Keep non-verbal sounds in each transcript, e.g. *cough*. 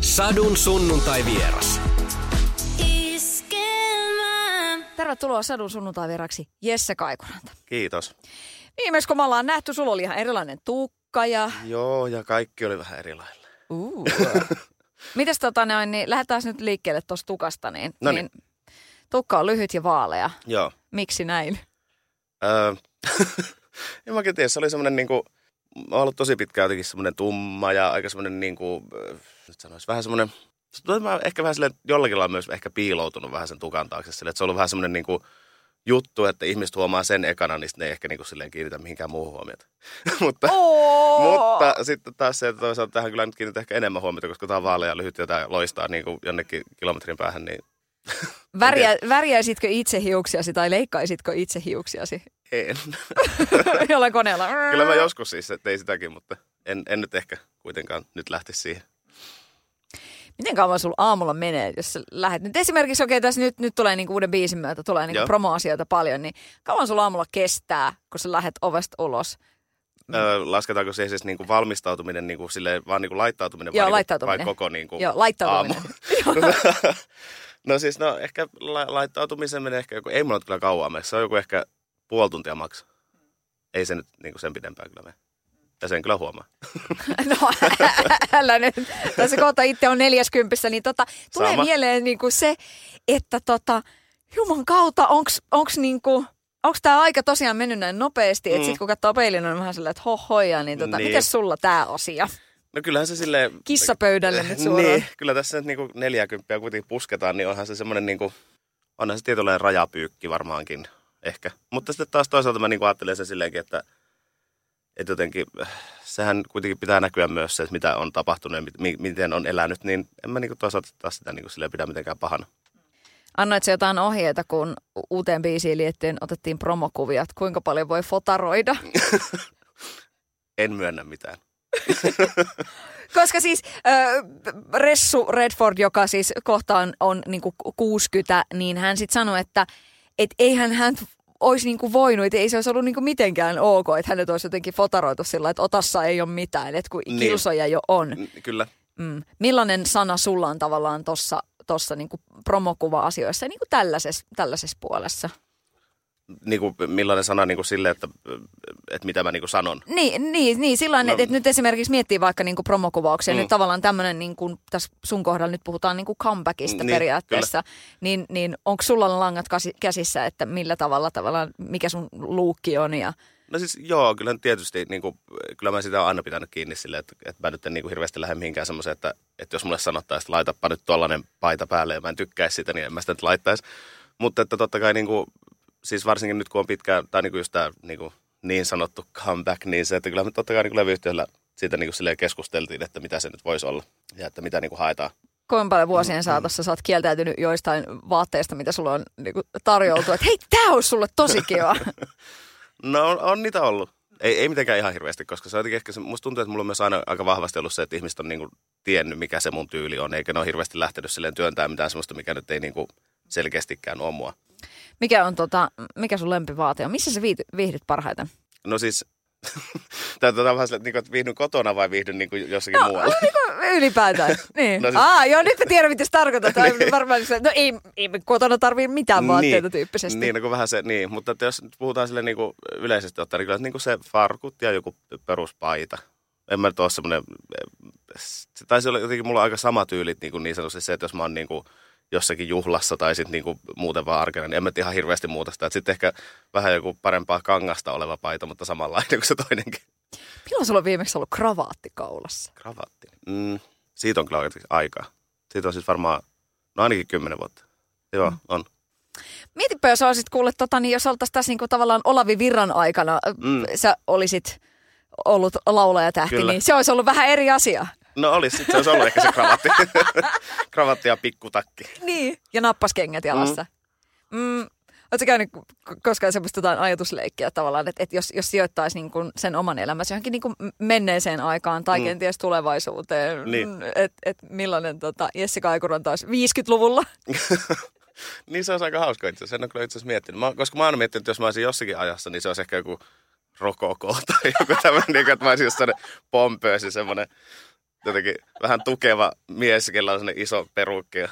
Sadun sunnuntai vieras. Tervetuloa Sadun sunnuntai vieraksi Jesse Kaikuranta. Kiitos. Viimeis kun me ollaan nähty, sulla oli ihan erilainen tukka ja... Joo, ja kaikki oli vähän eri lailla. Uh. *laughs* Mites tota noin, niin lähdetään nyt liikkeelle tuosta tukasta, niin, Noniin. niin tukka on lyhyt ja vaalea. Joo. Miksi näin? Öö, *laughs* en mä oikein tiedä, se oli semmoinen niinku, mä oon ollut tosi pitkään jotenkin semmoinen tumma ja aika semmoinen niinku, nyt sanois, vähän semmoinen, mä ehkä vähän silleen, jollakin lailla myös ehkä piiloutunut vähän sen tukan taakse silleen, että se on ollut vähän semmoinen niinku juttu, että ihmiset huomaa sen ekana, niin ne ei ehkä niinku silleen kiinnitä mihinkään muuhun huomiota. *laughs* mutta, Oo! mutta sitten taas se, että toisaalta tähän kyllä nyt kiinnitän ehkä enemmän huomiota, koska tämä on vaalea ja lyhyt ja tämä loistaa niinku jonnekin kilometrin päähän, niin *laughs* Väriä, värjäisitkö itse hiuksiasi tai leikkaisitko itse hiuksiasi en. *laughs* jollain koneella? Kyllä mä joskus siis tein sitäkin, mutta en, en nyt ehkä kuitenkaan nyt lähtisi siihen. Miten kauan sulla aamulla menee, jos sä lähdet? Nyt esimerkiksi, okei, tässä nyt, nyt tulee niinku uuden biisin myötä, tulee niinku promoasioita paljon, niin kauan sulla aamulla kestää, kun sä lähdet ovesta ulos? Öö, lasketaanko se siis niinku valmistautuminen niinku silleen, vaan niinku laittautuminen Joo, vai, laittautuminen. Niinku, vai koko niinku Joo, laittautuminen. aamu? *laughs* *laughs* no siis no ehkä la- laittautumisen menee ehkä joku, ei mulla kyllä kauan mene, se on joku ehkä puoli tuntia maksaa. Ei se nyt niinku sen pidempään kyllä mene. Ja sen kyllä huomaa. *laughs* No *laughs* älä nyt. Tässä kohta itse on neljäskymppissä, niin tota, tulee Sama. mieleen niinku se, että tota, juman kautta, onks, onks niinku, onks tää aika tosiaan mennyt näin nopeasti, että Mm. sit kun katsoo peilin, on vähän silleen, että hohoja, niin tota, Niin. miten sulla tää asia? No kyllähän se silleen... Kissapöydälle nyt *laughs* suoraan. Niin, kyllä tässä nyt niinku 40 kuitenkin pusketaan, niin onhan se semmoinen niinku, onhan se tietynlainen rajapyykki varmaankin ehkä. Mutta sitten taas toisaalta mä niinku ajattelen sen silleenkin, että, että jotenkin äh, sehän kuitenkin pitää näkyä myös se, että mitä on tapahtunut ja mi- miten on elänyt, niin en mä niinku toisaalta taas sitä niinku silleen pidä mitenkään pahana. Annoit sä jotain ohjeita, kun uuteen biisiin liittyen otettiin promokuvia, että kuinka paljon voi fotaroida? *laughs* En myönnä mitään. *laughs* Koska siis äh, Ressu Redford, joka siis kohtaan on niinku 60, niin hän sitten sanoi, että et eihän hän olisi niinku voinut, että ei se olisi ollut niinku mitenkään ok, että hänet olisi jotenkin fotaroitu sillä että otassa ei ole mitään, että kun Niin. kilsoja jo on. N- Kyllä. Mm. Millainen sana sulla on tavallaan tuossa tossa niinku promokuva-asioissa ja niinku tällaisessa, tällaisessa puolessa? Niinku, millainen sana niinku sille, että, että mitä mä niinku sanon. Niin, niin, niin silloin, No. että et nyt esimerkiksi miettii vaikka niinku promokuvauksia, Mm. nyt tavallaan tämmöinen, niinku, tässä sun kohdalla nyt puhutaan niinku comebackista Niin, periaatteessa, niin, niin onko sulla langat käsissä, että millä tavalla tavallaan, mikä sun luukki on ja No siis joo, kyllä tietysti, niin kuin, kyllä mä sitä olen aina pitänyt kiinni sille, että, että mä nyt en niin kuin hirveästi lähde mihinkään semmoiseen, että, että jos mulle sanottaisiin, että laitapa nyt tollainen paita päälle ja mä en tykkäisi sitä, niin en mä sitä nyt laittaisi. Mutta että totta kai niin kuin, siis varsinkin nyt kun on pitkään, tai niin kuin just tämä niin, kuin, niin sanottu comeback, niin se, että kyllä me totta kai niin levyyhtiöllä siitä niin kuin keskusteltiin, että mitä se nyt voisi olla ja että mitä niin kuin haetaan. kuinka paljon Mm, vuosien saatossa sä oot kieltäytynyt joistain vaatteista, mitä sulla on niinku, tarjoltu, että hei, tää olisi sulle tosi kiva. *laughs* No on, on niitä ollut. Ei, ei mitenkään ihan hirveästi, koska se on jotenkin ehkä se, musta tuntuu, että mulla on myös aina aika vahvasti ollut se, että ihmiset on niinku tiennyt, mikä se mun tyyli on, eikä ne ole hirveästi lähtenyt silleen työntää mitään sellaista, mikä nyt ei niinku selkeästikään ole mua. Mikä on tota, mikä sun lempivaate on? Missä sä viihdyt, parhaiten? No siis, *laughs* tämä on vähän silleen, että, niinku, että viihdyn kotona vai viihdyn niinku jossakin No, muualla. Niinku ylipäätään. *laughs* Niin. No No, siis- Aa, joo, nyt mä tiedän, mitä se tarkoittaa. *laughs* niin. varmaan, no ei, ei me kotona tarvii mitään vaatteita tyyppisesti. Niin, no kun vähän se, niin, mutta että jos puhutaan sille niinku yleisesti ottaen, niin kyllä niinku se farkut ja joku peruspaita. En mä nyt ole semmoinen, se taisi olla jotenkin mulla aika sama tyylit niin, kuin niin sanotusti se, että jos mä oon niin kuin jossakin juhlassa tai sitten niin kuin muuten vaan arkena, niin en mä nyt ihan hirveästi muuta sitä. Sitten ehkä vähän joku parempaa kangasta oleva paita, mutta samanlainen kuin se toinenkin. Milloin sulla on viimeksi ollut kravaatti kaulassa? Kravatti. Mm, siitä on kyllä aikaa. Siitä on siis varmaan, no ainakin kymmenen vuotta. Joo, on. Mietipä, jos olisit kuullut, tota, niin jos oltaisiin tässä niinku tavallaan Olavi Virran aikana, Mm. mm. sä olisit ollut laulajatähti, Kyllä. niin se olisi ollut vähän eri asia. No olisi, sit se olisi ollut ehkä se kravatti. *laughs* kravatti ja pikkutakki. Niin. Ja nappaskengät jalassa. Mm. Mm. Oletko käynyt koskaan semmoista jotain ajatusleikkiä tavallaan, että, että jos, jos sijoittaisi niin kuin sen oman elämänsä johonkin niin kuin menneeseen aikaan tai Mm. kenties tulevaisuuteen, Niin. että et millainen tota, Jesse Kaikuran taas 50-luvulla? *laughs* Niin se olisi aika hauska itse asiassa. En ole kyllä itse asiassa miettinyt. Mä, koska mä oon miettinyt, että jos mä olisin jossakin ajassa, niin se olisi ehkä joku rokoko *laughs* tai joku tämmöinen, niin että mä olisin jossain pompöösi semmoinen jotenkin vähän tukeva mies, kellä on iso perukki. Ja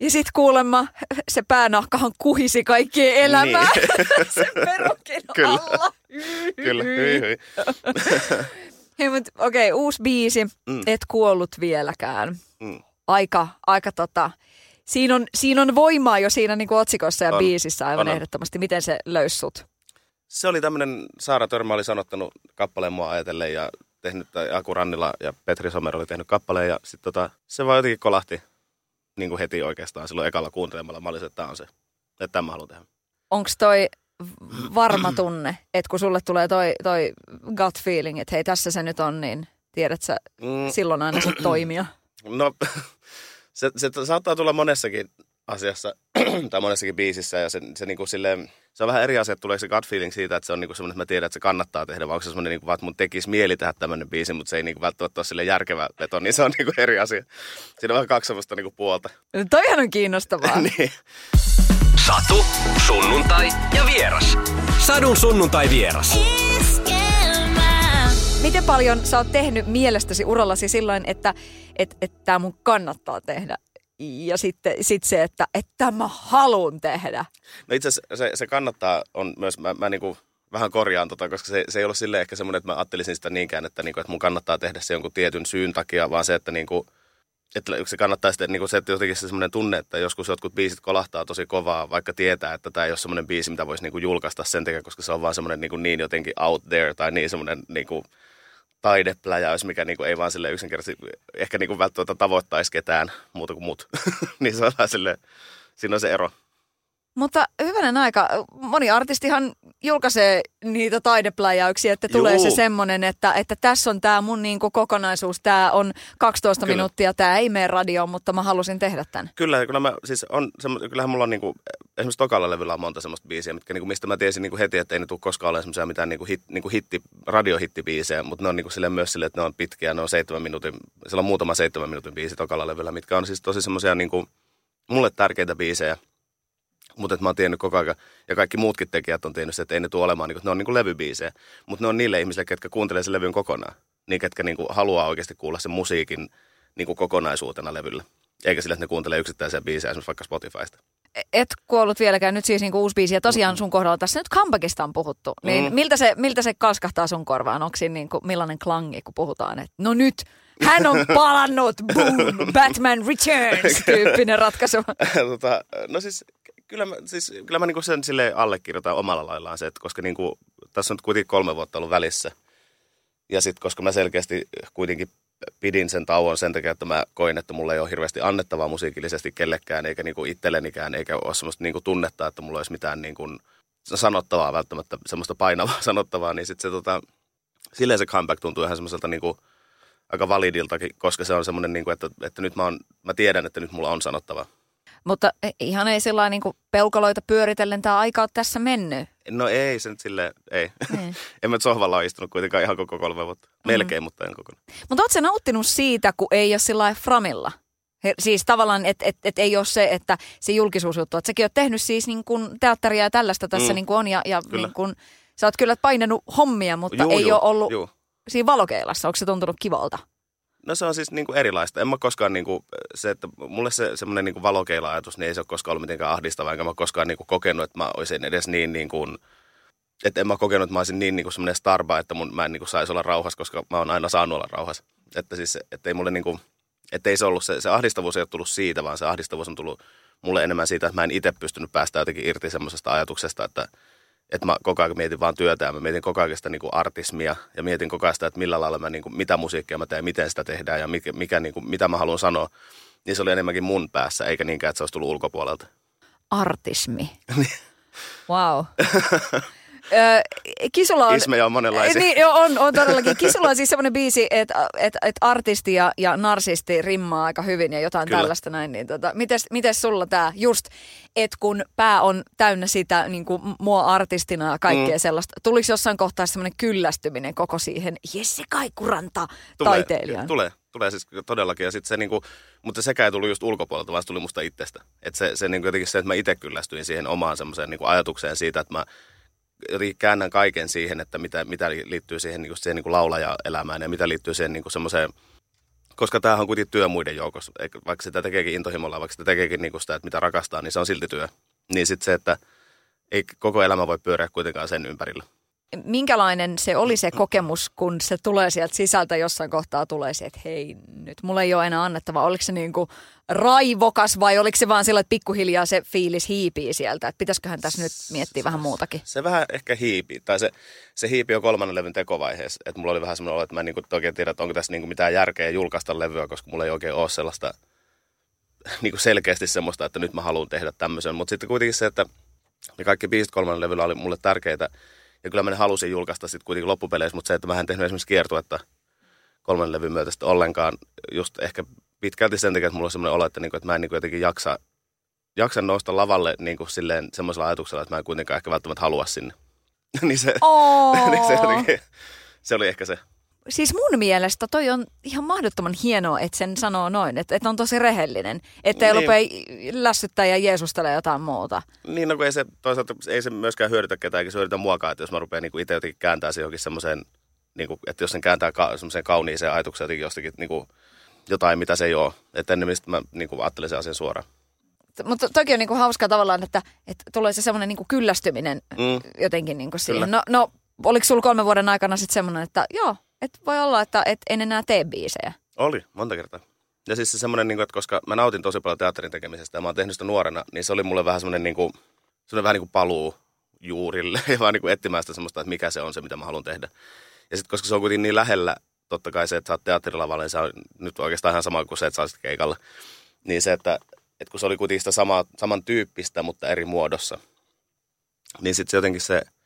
Ja sit kuulemma se päänahkahan kuhisi kaikkien elämää Niin. *laughs* sen perukin Kyllä. alla. Kyllä, hyi, hyi. Hei, mut okei, okay, uusi biisi, Mm. et kuollut vieläkään. Mm. Aika, aika tota, siinä on, siinä on voimaa jo siinä niin otsikossa ja On. biisissä aivan on. ehdottomasti. Miten se löysi sut? Se oli tämmöinen, Saara Törmä oli sanottanut kappaleen mua ajatellen ja tehnyt, tai Aku Rannila ja Petri Somer oli tehnyt kappaleen ja sitten tota, se vaan jotenkin kolahti niin kuin heti oikeastaan silloin ekalla kuuntelemalla. Mä olisin, että tämä on se, että tämä mä haluan tehdä. Onko toi varma tunne, että kun sulle tulee toi, toi gut feeling, että hei tässä se nyt on, niin tiedät sä Mm, silloin aina sun toimia? no, *laughs* se, se saattaa tulla monessakin asiassa *clears throat* tai monessakin biisissä ja se, se, niin kuin silleen, se on vähän eri asia, että tuleeko se gut feeling siitä, että se on niin kuin semmoinen, että mä tiedän, että se kannattaa tehdä, vai onko se semmoinen, niin kuin, vaan, että mun tekisi mieli tehdä tämmöinen biisi, mutta se ei niin kuin, välttämättä ole sille järkevä veto, niin se on niin kuin eri asia. Siinä on vähän kaksi semmoista niin kuin puolta. Toihan on kiinnostavaa. *laughs* niin. Satu, sunnuntai ja vieras. Sadun sunnuntai vieras. Miten paljon sä oot tehnyt mielestäsi urallasi silloin, että et, et tämä mun kannattaa tehdä? Ja sitten sit se, että että mä haluan tehdä. No itse asiassa se, se kannattaa on myös, mä, mä niin kuin vähän korjaan tota, koska se, se ei ole silleen ehkä semmoinen, että mä ajattelisin sitä niinkään, että, niin kuin, että mun kannattaa tehdä se jonkun tietyn syyn takia, vaan se, että niin kuin, että se kannattaa sitten niin kuin se, että jotenkin se semmoinen tunne, että joskus jotkut biisit kolahtaa tosi kovaa, vaikka tietää, että tämä ei ole semmoinen biisi, mitä voisi niin kuin julkaista sen takia, koska se on vaan semmoinen niin, kuin niin jotenkin out there tai niin semmoinen niin kuin taidepläjäys, mikä niin kuin ei vaan sille yksinkertaisesti ehkä niin kuin välttämättä tavoittaisi ketään muuta kuin mut. *laughs* niin se on vähän silleen, siinä on se ero. Mutta hyvänen aika, moni artistihan julkaisee niitä taidepläjäyksiä, että tulee Juu. se semmoinen, että, että tässä on tämä mun niinku kokonaisuus, tämä on 12 Kyllä. minuuttia, tämä ei mene radioon, mutta mä halusin tehdä tämän. Kyllä, kyllä mä, siis on, semmo, kyllähän mulla on niinku, esimerkiksi tokalla levyllä on monta semmoista biisiä, mitkä, niinku, mistä mä tiesin niinku heti, että ei ne tule koskaan olemaan semmoisia mitään niinku hit, niinku hitti, radiohittibiisejä, mutta ne on niinku silleen myös silleen, että ne on pitkiä, ne on seitsemän minuutin, siellä on muutama seitsemän minuutin biisi tokalla levyllä, mitkä on siis tosi semmoisia niinku, mulle tärkeitä biisejä, mutta että mä oon tiennyt koko ajan, ja kaikki muutkin tekijät on tiennyt se, että ei ne tule olemaan, niinku, ne on niinku levybiisejä, mutta ne on niille ihmisille, ketkä kuuntelee sen levyn kokonaan, niin ketkä niinku haluaa oikeasti kuulla sen musiikin niinku kokonaisuutena levyllä. Eikä sillä, että ne kuuntelee yksittäisiä biisejä esimerkiksi vaikka Spotifysta. Et kuollut vieläkään, nyt siis niinku uusi biisi. Ja tosiaan sun kohdalla tässä nyt comebackista on puhuttu. Niin Mm. miltä, se, miltä se kalskahtaa sun korvaan? Onko siinä niinku, millainen klangi, kun puhutaan, että no nyt hän on *laughs* palannut, boom, Batman Returns *laughs* tyyppinen ratkaisu. *laughs* tota, no siis kyllä mä, siis, kyllä mä niinku sen sille allekirjoitan omalla laillaan se, että koska niinku, tässä on nyt kuitenkin kolme vuotta ollut välissä. Ja sitten koska mä selkeästi kuitenkin pidin sen tauon sen takia, että mä koin, että mulla ei ole hirveästi annettavaa musiikillisesti kellekään, eikä niinku itsellenikään, eikä ole semmoista niinku tunnetta, että mulla olisi mitään niinku sanottavaa välttämättä, semmoista painavaa *laughs* sanottavaa, niin sitten se tota, silleen se comeback tuntuu ihan semmoiselta niinku, aika validiltakin, koska se on semmoinen, niinku, että, että nyt mä, on, mä tiedän, että nyt mulla on sanottavaa. Mutta ihan ei sillä niin peukaloita pyöritellen tämä aika ole tässä mennyt. No ei se nyt silleen, ei. Niin. *laughs* en mä nyt sohvalla ole istunut kuitenkaan ihan koko kolme vuotta. Melkein, mutta en kokonaan. Mutta ootko sä nauttinut siitä, kun ei ole sillä framilla? He- Siis tavallaan, että et, et ei ole se, että se julkisuusjuttu, että säkin oot tehnyt siis niin kuin teatteria ja tällaista tässä Mm. mm. niin kuin on ja, ja Kyllä. niin kuin, sä oot kyllä painanut hommia, mutta Juu, ei juu, ole ollut juu. siinä valokeilassa. Onko se tuntunut kivalta? No se on siis niinku erilaista. En mä koskaan niinku, se, että mulle se semmoinen niinku valokeila-ajatus, niin ei se ole koskaan ollut mitenkään ahdistava, enkä mä koskaan niinku kokenut, että mä olisin edes niin niin kuin, että en mä kokenut, että mä olisin niin niinku semmoinen starba, että mun, mä en niinku saisi olla rauhassa, koska mä oon aina saanut olla rauhassa. Että siis, että ei mulle niinku, että ei se ollut se, se ahdistavuus ei ole tullut siitä, vaan se ahdistavuus on tullut mulle enemmän siitä, että mä en itse pystynyt päästä jotenkin irti semmoisesta ajatuksesta, että, että mä koko ajan mietin vaan työtä ja mä mietin koko ajan sitä niin kuin artismia ja mietin koko ajan sitä, että millä lailla mä, niin kuin, mitä musiikkia mä teen, miten sitä tehdään ja mikä, mikä niin kuin, mitä mä haluan sanoa. Niin se oli enemmänkin mun päässä, eikä niinkään, että se olisi tullut ulkopuolelta. Artismi. *laughs* wow. *laughs* Kisulla on... Ismejä on monenlaisia. Niin, joo, on, on todellakin. Kisulla on siis semmoinen biisi, että et, et artisti ja, ja narsisti rimmaa aika hyvin ja jotain Kyllä. tällaista näin. Niin tota, mites, mites sulla tämä just, että kun pää on täynnä sitä niin kuin mua artistina ja kaikkea mm. sellaista. Tuliko jossain kohtaa semmoinen kyllästyminen koko siihen Jesse Kaikuranta taiteilijaan? Tulee, tulee siis todellakin. Ja sit se, niinku, mutta sekä ei tullut just ulkopuolelta, vaan se tuli musta itsestä. Et se, se niinku jotenkin se, että mä itse kyllästyin siihen omaan semmoiseen niinku ajatukseen siitä, että mä käännän kaiken siihen, että mitä, mitä liittyy siihen, niinku, siihen niinku laulajaelämään ja mitä liittyy siihen niinku semmoiseen koska tämähän on kuitenkin työ muiden joukossa. Vaikka sitä tekeekin intohimolla, vaikka sitä tekeekin niin sitä, että mitä rakastaa, niin se on silti työ. Niin sitten se, että ei koko elämä voi pyöriä kuitenkaan sen ympärillä minkälainen se oli se kokemus, kun se tulee sieltä sisältä jossain kohtaa tulee se, että hei nyt mulla ei ole enää annettavaa. Oliko se niin kuin raivokas vai oliko se vaan sillä, että pikkuhiljaa se fiilis hiipii sieltä? Että pitäisiköhän tässä nyt miettiä vähän muutakin? Se vähän ehkä hiipi, tai se, se hiipi jo kolmannen levyn tekovaiheessa. Että mulla oli vähän semmoinen olo, että mä en niin kuin oikein tiedä, että onko tässä niin kuin mitään järkeä julkaista levyä, koska mulla ei oikein ole sellaista *laughs* niin kuin selkeästi semmoista, että nyt mä haluan tehdä tämmöisen. Mutta sitten kuitenkin se, että ne kaikki biisit kolmannen levyllä oli mulle tärkeitä – ja kyllä mä ne halusin julkaista sitten kuitenkin loppupeleissä, mutta se, että mä en tehnyt esimerkiksi kiertuetta kolmen levyn myötä sitten ollenkaan, just ehkä pitkälti sen takia, että mulla on semmoinen olo, että, niin kuin, että mä en niin kuin jotenkin jaksa, jaksa nousta lavalle niin kuin silleen semmoisella ajatuksella, että mä en kuitenkaan ehkä välttämättä halua sinne. *laughs* niin se, *laughs* niin se, jotenkin, se oli ehkä se siis mun mielestä toi on ihan mahdottoman hienoa, että sen sanoo noin, että, että on tosi rehellinen, että ei niin. lässyttää ja jeesustella jotain muuta. Niin, no kun ei se toisaalta ei se myöskään hyödytä ketään, eikä se hyödytä muakaan, että jos mä rupean niin itse jotenkin kääntää se johonkin semmoiseen, niin kuin, että jos sen kääntää ka- semmoiseen kauniiseen ajatukseen jotenkin jostakin niin kuin, jotain, mitä se ei ole. Että ennen mä niin kuin, ajattelen sen asian suoraan. Mutta toki on niinku hauskaa tavallaan, että, että tulee se semmoinen niinku kyllästyminen mm. jotenkin niinku siihen. No, no, oliko sulla kolmen vuoden aikana sitten semmoinen, että joo, et voi olla, että et en enää tee biisejä. Oli, monta kertaa. Ja siis se semmoinen, niin että koska mä nautin tosi paljon teatterin tekemisestä ja mä oon tehnyt sitä nuorena, niin se oli mulle vähän semmoinen, niin kuin, semmoinen vähän niin kuin paluu juurille *laughs* ja vaan niin kuin etsimään sitä semmoista, että mikä se on se, mitä mä haluan tehdä. Ja sitten koska se on kuitenkin niin lähellä, totta kai se, että sä oot teatterilavalle, niin se on nyt oikeastaan ihan sama kuin se, että sä olisit keikalla. Niin se, että, että kun se oli kuitenkin sitä sama, samantyyppistä, mutta eri muodossa, niin sitten se jotenkin se –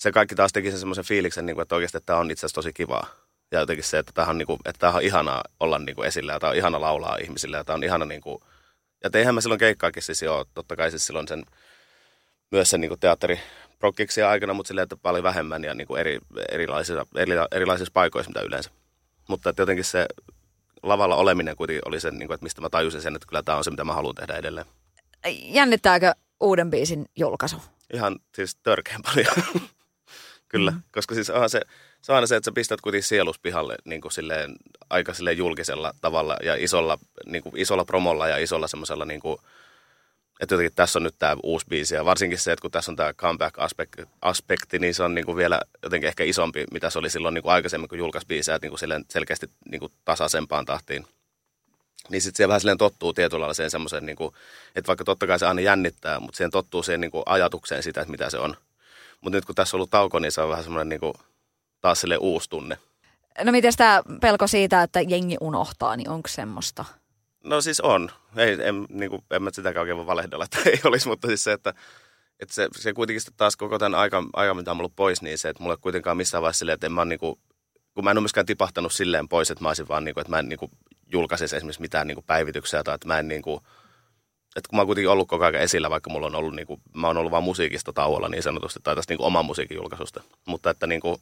se kaikki taas teki sen semmoisen fiiliksen, niin kuin, että oikeasti tämä on itse asiassa tosi kivaa. Ja jotenkin se, että tämähän on, niin kuin, että tämähän on ihanaa olla niin kuin esillä ja tämä on ihana laulaa ihmisille ja tämä on ihana niin kuin, ja eihän mä silloin keikkaakin siis joo, totta kai siis silloin sen, myös sen niin kuin teatteriprokkiksia aikana, mutta silleen, että paljon vähemmän ja niin kuin eri, erilaisissa, eri, erilaisissa paikoissa mitä yleensä. Mutta että jotenkin se lavalla oleminen kuitenkin oli sen, niin kuin, että mistä mä tajusin sen, että kyllä tämä on se, mitä mä haluan tehdä edelleen. Jännittääkö uuden biisin julkaisu? Ihan siis törkeän paljon. *laughs* Kyllä, mm. koska siis onhan se, se on aina se, että sä pistät kuitenkin sielus pihalle niin kuin silleen, aika silleen julkisella tavalla ja isolla, niin kuin isolla promolla ja isolla semmoisella, niin kuin, että jotenkin tässä on nyt tämä uusi biisi ja varsinkin se, että kun tässä on tämä comeback-aspekti, aspekti, niin se on niin kuin vielä jotenkin ehkä isompi, mitä se oli silloin niin kuin aikaisemmin, kun julkaisi biisejä, että niin kuin silleen selkeästi niin kuin tasaisempaan tahtiin. Niin sitten se vähän silleen tottuu tietyllä lailla semmoiseen, niin kuin, että vaikka totta kai se aina jännittää, mutta siihen tottuu siihen niin kuin ajatukseen sitä, että mitä se on. Mutta nyt kun tässä on ollut tauko, niin se on vähän semmoinen niin kuin, taas sille uusi tunne. No miten tämä pelko siitä, että jengi unohtaa, niin onko semmoista? No siis on. Ei, en, niin kuin, en mä sitäkään oikein voi valehdella, *laughs* että ei olisi, mutta siis se, että, että se, se kuitenkin taas koko tämän aika, aika, mitä on ollut pois, niin se, että mulla ei kuitenkaan missään vaiheessa silleen, että en mä niin kuin, kun mä en ole myöskään tipahtanut silleen pois, että mä olisin vaan niin kuin, että mä en niin kuin, julkaisisi esimerkiksi mitään niin kuin päivityksiä tai että mä en niin kuin, että kun mä oon kuitenkin ollut koko ajan esillä, vaikka mulla on ollut, niin kuin, mä oon ollut vain musiikista tauolla niin sanotusti, tai tästä niin kuin oman musiikin julkaisusta. Mutta että niin kuin,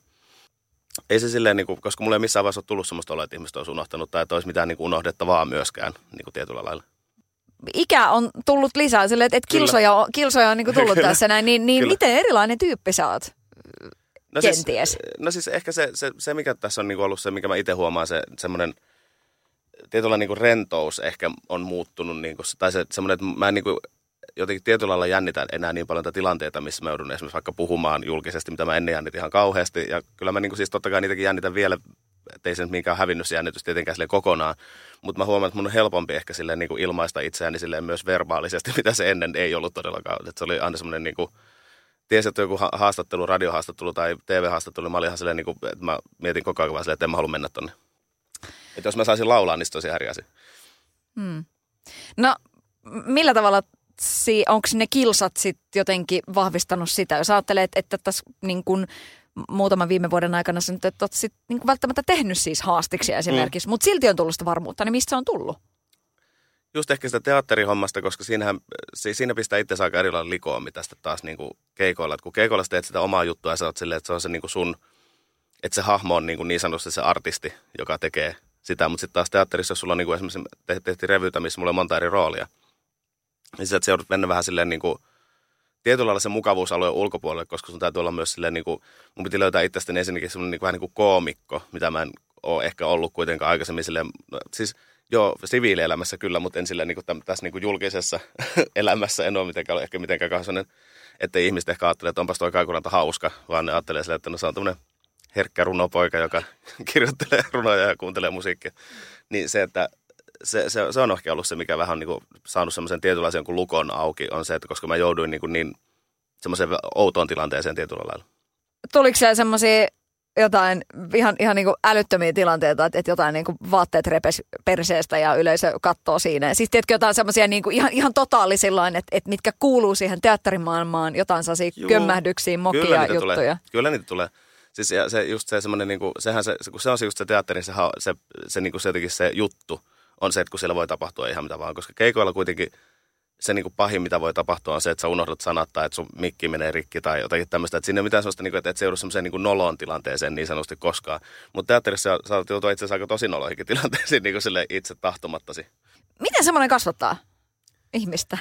ei se silleen, niin kuin, koska mulla ei missään vaiheessa ole tullut sellaista oloa, että ihmiset olisi unohtanut tai että olisi mitään niin kuin unohdettavaa myöskään niin kuin tietyllä lailla. Ikä on tullut lisää silleen, että, että kilsoja, on, kilsoja on niin kuin tullut Kyllä. tässä näin, niin, niin miten erilainen tyyppi sä oot? No siis- Kenties. Siis, no siis ehkä se, se, se, mikä tässä on niin kuin ollut se, mikä mä itse huomaan, se semmoinen – tietyllä niin rentous ehkä on muuttunut, niin kuin, tai se, semmoinen, että mä en niin kuin, jotenkin tietyllä lailla jännitän enää niin paljon tilanteita, missä mä joudun esimerkiksi vaikka puhumaan julkisesti, mitä mä ennen jännitin ihan kauheasti. Ja kyllä mä niin kuin, siis totta kai niitäkin jännitän vielä, ettei se nyt minkään hävinnyt se jännitys tietenkään sille kokonaan. Mutta mä huomaan, että mun on helpompi ehkä silleen niin kuin ilmaista itseäni silleen myös verbaalisesti, *laughs* mitä se ennen ei ollut todellakaan. Että se oli aina semmoinen niin kuin, tiesi, että joku haastattelu, radiohaastattelu tai TV-haastattelu, mä olin ihan silleen, niin kuin, että mä mietin koko ajan vaan silleen, että en mä halua mennä tonne. Että jos mä saisin laulaa, niin tosi eri asia. Hmm. No, millä tavalla si- onko ne kilsat sit jotenkin vahvistanut sitä? Jos ajattelee, että tässä niin kun muutaman viime vuoden aikana sä nyt et ole sit, niin välttämättä tehnyt siis haastiksi esimerkiksi, mm. mutta silti on tullut sitä varmuutta, niin mistä se on tullut? Just ehkä sitä teatterihommasta, koska siinähän, siinä pistää itse aika erilainen likoa, mitä sitten taas niin kuin keikoilla. Et kun keikoilla teet sitä omaa juttua ja sä oot silleen, että se on se niin kuin sun, että se hahmo on niin, kuin niin sanotusti se artisti, joka tekee sitä, mutta sitten taas teatterissa, jos sulla on niin kuin esimerkiksi tehtiin revytä, missä mulla on monta eri roolia, niin se joudut mennä vähän silleen niin kuin, tietyllä lailla se mukavuusalueen ulkopuolelle, koska sun täytyy olla myös silleen, niin kuin, mun piti löytää itsestäni ensinnäkin semmoinen niin kuin, vähän niin kuin koomikko, mitä mä en ole ehkä ollut kuitenkaan aikaisemmin silleen, no, siis joo, siviilielämässä kyllä, mutta en silleen niin kuin täm, tässä niin kuin julkisessa *laughs* elämässä en ole mitenkään, ehkä mitenkään kasvanen, ettei ihmiset ehkä ajattele, että onpas toi Kaikuranta hauska, vaan ne ajattelee silleen, että no se on tämmöinen herkkä runopoika, joka *laughs* kirjoittelee runoja ja kuuntelee musiikkia. Niin se, että se, se, se on ehkä ollut se, mikä vähän on niin kuin saanut semmoisen tietynlaisen kuin lukon auki, on se, että koska mä jouduin niin, kuin niin semmoiseen outoon tilanteeseen tietyllä lailla. Tuliko siellä semmoisia jotain ihan, ihan niin kuin älyttömiä tilanteita, että, että jotain niin kuin vaatteet repes perseestä ja yleisö katsoo siinä. Siis tiedätkö jotain semmoisia niin kuin ihan, ihan totaalisillaan, että, että mitkä kuuluu siihen teatterimaailmaan, jotain sellaisia Juu, kömmähdyksiä, mokia kyllä juttuja. Tulee. Kyllä niitä tulee. Siis ja se, just se semmoinen, niin kuin, sehän se, kun se on just se teatteri, se, se, se, niin kuin se jotenkin se juttu on se, että kun siellä voi tapahtua ihan mitä vaan, koska keikoilla kuitenkin – se niin kuin pahin, mitä voi tapahtua, on se, että sä unohdat sanat tai että sun mikki menee rikki tai jotakin tämmöistä. Että siinä ei ole mitään sellaista, niin kuin, että et se joudu semmoiseen niin noloon tilanteeseen niin sanotusti koskaan. Mutta teatterissa saat joutua itse asiassa aika tosi noloihinkin *laughs* tilanteisiin niin kuin sille itse tahtomattasi. Miten semmoinen kasvattaa ihmistä?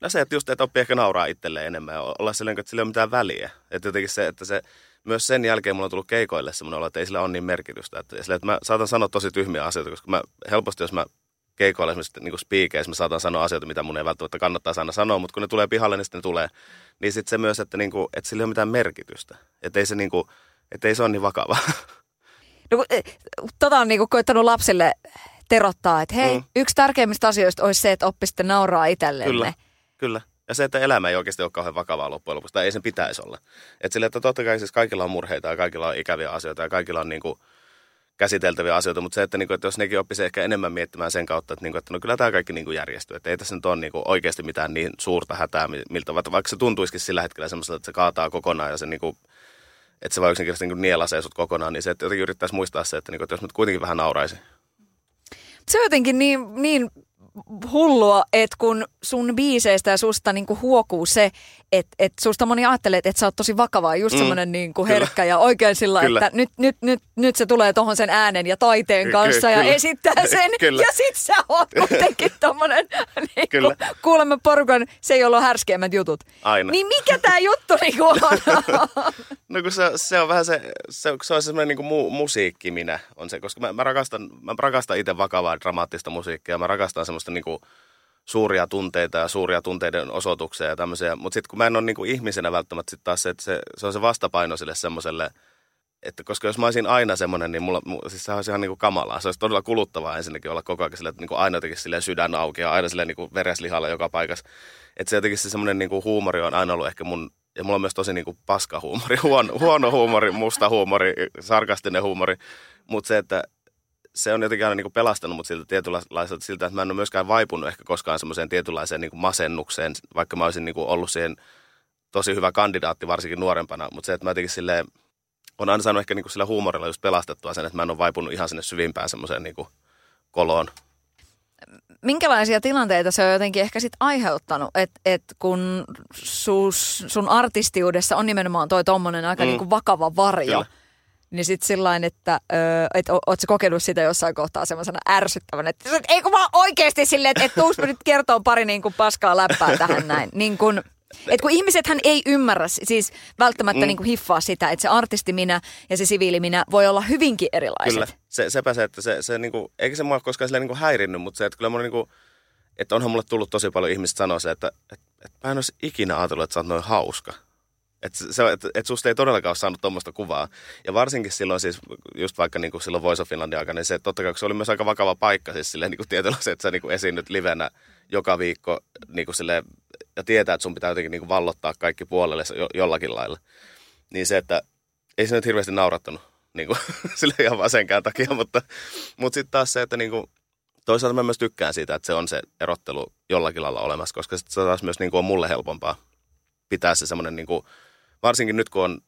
No se, että just, että oppii ehkä nauraa itselleen enemmän ja olla silleen, että sillä ei ole mitään väliä. Että jotenkin se, että se, myös sen jälkeen mulla on tullut keikoille semmoinen olo, että ei sillä ole niin merkitystä. Että, sille, että mä saatan sanoa tosi tyhmiä asioita, koska mä helposti, jos mä keikoilla esimerkiksi niin spiikeissä mä saatan sanoa asioita, mitä mun ei välttämättä kannattaa aina sanoa, mutta kun ne tulee pihalle, niin sitten ne tulee. Niin sitten se myös, että, niin kuin, että sillä ei ole mitään merkitystä. Että ei se, niin kuin, että ei se ole niin vakava. No, eh, tota on niin kuin koittanut lapsille terottaa, että hei, mm. yksi tärkeimmistä asioista olisi se, että oppisitte nauraa itsellenne. Kyllä, kyllä. Ja se, että elämä ei oikeasti ole kauhean vakavaa loppujen lopuksi, tai ei sen pitäisi olla. Että sille, että totta kai siis kaikilla on murheita ja kaikilla on ikäviä asioita ja kaikilla on niin kuin, käsiteltäviä asioita, mutta se, että, niin kuin, että jos nekin oppisi ehkä enemmän miettimään sen kautta, että, niin kuin, että no kyllä tämä kaikki niin kuin järjestyy, että ei tässä nyt ole niin kuin, oikeasti mitään niin suurta hätää, miltä, vaikka se tuntuisikin sillä hetkellä semmoiselta, että se kaataa kokonaan ja se niin kuin, että se vaan yksinkertaisesti niin nielasee sut kokonaan, niin se, että jotenkin yrittäisi muistaa se, että, niin kuin, että jos nyt kuitenkin vähän nauraisi. Se on jotenkin niin, niin hullua, että kun sun biiseistä ja susta niinku huokuu se, että et susta moni ajattelee, että et sä oot tosi vakavaa, just mm. semmoinen niinku herkkä ja oikein sillä, kyllä. että nyt, nyt, nyt, nyt se tulee tohon sen äänen ja taiteen kanssa Ky- ja kyllä. esittää *laughs* sen. kyllä. Ja sit sä oot kuitenkin tommonen *laughs* niinku, kuulemme porukan, se ei ollut härskeimmät jutut. Aina. Niin mikä tää juttu *laughs* niinku on? no kun se, se on vähän se, se, se on semmoinen niinku mu, musiikki minä on se, koska mä, mä rakastan, mä rakastan itse vakavaa dramaattista musiikkia, mä rakastan semmoista niinku, suuria tunteita ja suuria tunteiden osoituksia ja tämmöisiä. Mutta sitten kun mä en ole niinku ihmisenä välttämättä sit taas se, että se, se on se vastapaino sille semmoiselle, että koska jos mä olisin aina semmoinen, niin mulla, siis se olisi ihan niinku kamalaa. Se olisi todella kuluttavaa ensinnäkin olla koko ajan sille, että niinku aina jotenkin silleen sydän auki ja aina silleen niinku vereslihalla joka paikassa. Että se jotenkin se semmoinen niinku huumori on aina ollut ehkä mun, ja mulla on myös tosi niinku paska huumori, huono, huono huumori, musta huumori, sarkastinen huumori. Mutta se, että se on jotenkin aina niin kuin pelastanut mut siltä tietynlaiselta siltä, että mä en ole myöskään vaipunut ehkä koskaan semmoiseen tietynlaiseen niin kuin masennukseen, vaikka mä olisin niin kuin ollut siihen tosi hyvä kandidaatti varsinkin nuorempana, mutta se, että mä jotenkin silleen, on aina saanut ehkä niin kuin sillä huumorilla just pelastettua sen, että mä en ole vaipunut ihan sinne syvimpään semmoiseen niin kuin koloon. Minkälaisia tilanteita se on jotenkin ehkä sit aiheuttanut, että et kun sus, sun artistiudessa on nimenomaan toi tommonen aika mm. niin kuin vakava varjo, Kyllä niin sitten sillain, että et, ootko kokenut sitä jossain kohtaa semmoisena ärsyttävän, että ei kun vaan oikeasti silleen, että et tuuspa nyt kertoo pari niin kuin paskaa läppää tähän näin. Niin kun, et kun ihmisethän ei ymmärrä, siis välttämättä mm. niin kuin hiffaa sitä, että se artisti minä ja se siviili minä voi olla hyvinkin erilaiset. Kyllä, se, sepä se, että se, se niin kuin, eikä se mua koskaan silleen niin kuin häirinnyt, mutta se, että kyllä mun niin kuin, että onhan mulle tullut tosi paljon ihmistä sanoa se, että, että, että mä en olisi ikinä ajatellut, että sä oot noin hauska. Että et, et susta ei todellakaan ole saanut tuommoista kuvaa. Ja varsinkin silloin siis, just vaikka niin kuin silloin Voice of Finlandin aikana, niin se totta kai se oli myös aika vakava paikka siis silleen niin kuin tietyllä se, että sä niin kuin esiinnyt livenä joka viikko niin kuin silleen, ja tietää, että sun pitää jotenkin niin kuin vallottaa kaikki puolelle jo, jollakin lailla. Niin se, että ei se nyt hirveästi naurattanut niin kuin, *laughs* sille ihan vaan senkään takia, mutta, mutta sitten taas se, että niin kuin, toisaalta mä myös tykkään siitä, että se on se erottelu jollakin lailla olemassa, koska se taas myös niin kuin on mulle helpompaa pitää se semmoinen niin kuin, varsinkin nyt kun on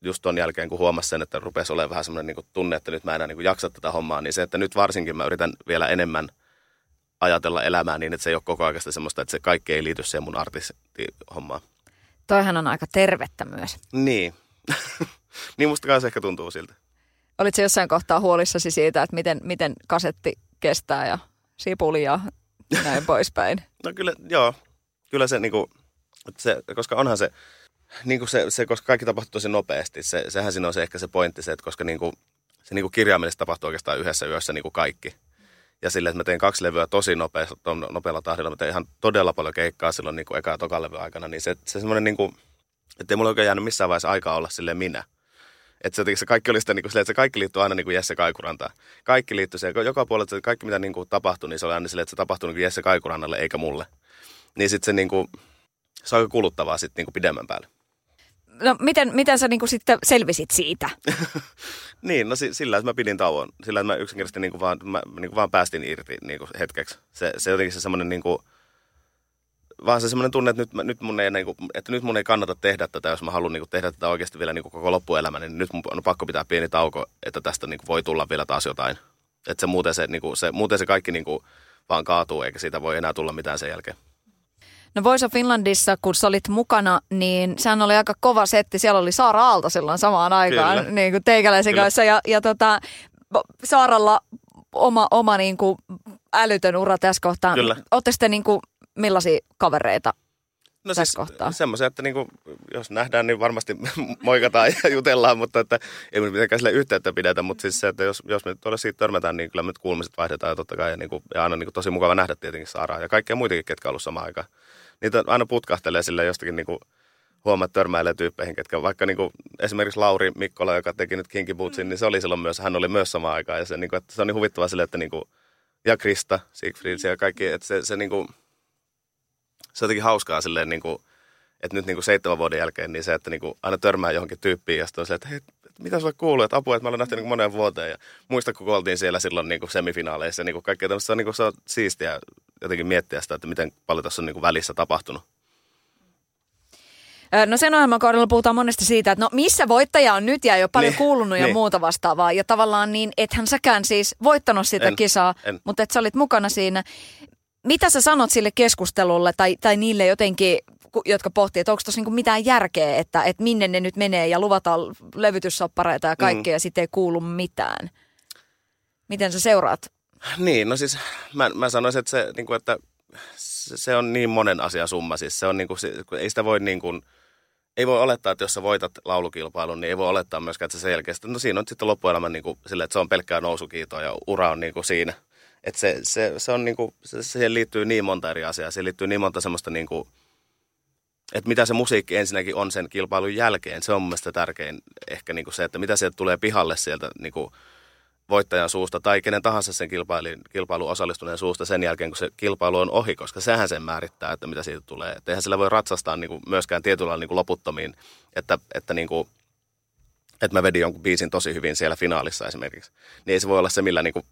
just ton jälkeen, kun huomasin sen, että rupesi olemaan vähän semmoinen niin tunne, että nyt mä enää niin kuin jaksa tätä hommaa, niin se, että nyt varsinkin mä yritän vielä enemmän ajatella elämää niin, että se ei ole koko ajan semmoista, että se kaikki ei liity siihen mun artistihommaan. Toihan on aika tervettä myös. Niin. *laughs* niin musta kanssa ehkä tuntuu siltä. Olitko jossain kohtaa huolissasi siitä, että miten, miten kasetti kestää ja sipuli ja näin *laughs* poispäin? No kyllä, joo. Kyllä se niinku, Se, koska onhan se, niin kuin se, se, koska kaikki tapahtuu tosi nopeasti. Se, sehän siinä on se ehkä se pointti, se, että koska niin kuin, se niin kuin kirjaimellisesti tapahtuu oikeastaan yhdessä yössä niin kuin kaikki. Ja sille, että mä tein kaksi levyä tosi nopealla, nopealla tahdilla, mä tein ihan todella paljon keikkaa silloin niin kuin eka ja toka aikana, niin se, se semmoinen niin kuin, että ei mulla oikein jäänyt missään vaiheessa aikaa olla sille minä. Että se, se kaikki oli sitä, niin kuin, että se kaikki liittyy aina niin kuin Jesse Kaikurantaan. Kaikki liittyy siihen, joka puolella, että kaikki mitä niin kuin tapahtui, niin se oli aina silleen, että se tapahtui niin kuin Jesse Kaikurannalle eikä mulle. Niin sitten se, niin kuin, se on aika kuluttavaa sitten niin kuin pidemmän päälle. No miten, miten sä niinku sitten selvisit siitä? *laughs* niin, no sillä, että mä pidin tauon. Sillä, että mä yksinkertaisesti niinku vaan, mä, niinku vaan päästin irti niinku hetkeksi. Se, se jotenkin se semmoinen niinku, vaan se semmoinen tunne, että nyt, nyt mun ei, niinku, että nyt mun ei kannata tehdä tätä, jos mä haluan niinku tehdä tätä oikeasti vielä niinku koko loppuelämä, niin nyt mun on pakko pitää pieni tauko, että tästä niinku voi tulla vielä taas jotain. Että se muuten se, niinku, se, muuten se kaikki niinku vaan kaatuu, eikä siitä voi enää tulla mitään sen jälkeen. No Voice of Finlandissa, kun sä olit mukana, niin sehän oli aika kova setti. Siellä oli Saara Aalto silloin samaan aikaan Kyllä. niin kuin teikäläisen Kyllä. kanssa. Ja, ja tota, Saaralla oma, oma niin kuin älytön ura tässä kohtaa. Kyllä. Olette sitten niin kuin, millaisia kavereita No siis semmoisia, että niinku, jos nähdään, niin varmasti *laughs* moikataan ja jutellaan, mutta että ei me mitenkään sille yhteyttä pidetä, mutta siis se, että jos, jos me tuolla siitä törmätään, niin kyllä me kuulmiset vaihdetaan ja totta kai, ja, niinku, ja aina niinku, tosi mukava nähdä tietenkin Saaraa ja kaikkia muitakin, ketkä on ollut samaan aikaan. Niitä aina putkahtelee sille jostakin niinku, huomaat törmäilee tyyppeihin, ketkä vaikka niinku, esimerkiksi Lauri Mikkola, joka teki nyt Kinky Bootsin, niin se oli silloin myös, hän oli myös samaan aikaan ja se, niinku, että se on niin huvittavaa sille, että niinku, ja Krista, Siegfried ja kaikki, että se, se niinku, se on jotenkin hauskaa silleen, niin kuin, että nyt niin kuin seitsemän vuoden jälkeen, niin se, että niin kuin aina törmää johonkin tyyppiin ja sitten on se, että hei, mitä sulle kuuluu, että apua, että mä olen nähty niin moneen vuoteen. Ja muista, kun oltiin siellä silloin niin kuin semifinaaleissa ja niin kuin kaikkea tämmöistä, se on, niin kuin, se on siistiä jotenkin miettiä sitä, että miten paljon tässä on niin kuin välissä tapahtunut. No sen ohjelman kohdalla puhutaan monesti siitä, että no missä voittaja on nyt ja jo paljon niin, kuulunut ja niin. muuta vastaavaa. Ja tavallaan niin, ethän säkään siis voittanut sitä en, kisaa, en. mutta että sä olit mukana siinä mitä sä sanot sille keskustelulle tai, tai niille jotenkin, jotka pohtii, että onko tuossa niinku mitään järkeä, että, että minne ne nyt menee ja luvataan levytyssoppareita ja kaikkea mm. ja sitten ei kuulu mitään. Miten sä seuraat? Niin, no siis mä, mä sanoisin, että se, niin kuin, että se on niin monen asia summa. Siis se on niin kuin, ei sitä voi niin kuin, ei voi olettaa, että jos sä voitat laulukilpailun, niin ei voi olettaa myöskään, että se jälkeen, no siinä on sitten loppuelämä niin kuin, sille, että se on pelkkää nousukiitoa ja ura on niin kuin siinä – että se, se, se on niinku, se, siihen liittyy niin monta eri asiaa. Siihen liittyy niin monta semmoista niinku, että mitä se musiikki ensinnäkin on sen kilpailun jälkeen. Se on mun tärkein ehkä niinku se, että mitä sieltä tulee pihalle sieltä niinku voittajan suusta tai kenen tahansa sen kilpailun, kilpailuun osallistuneen suusta sen jälkeen, kun se kilpailu on ohi, koska sehän sen määrittää, että mitä siitä tulee. Että eihän sillä voi ratsastaa niinku myöskään tietyllä niinku loputtomiin, että, että niinku, että mä vedin jonkun biisin tosi hyvin siellä finaalissa esimerkiksi. Niin ei se voi olla se, millä niinku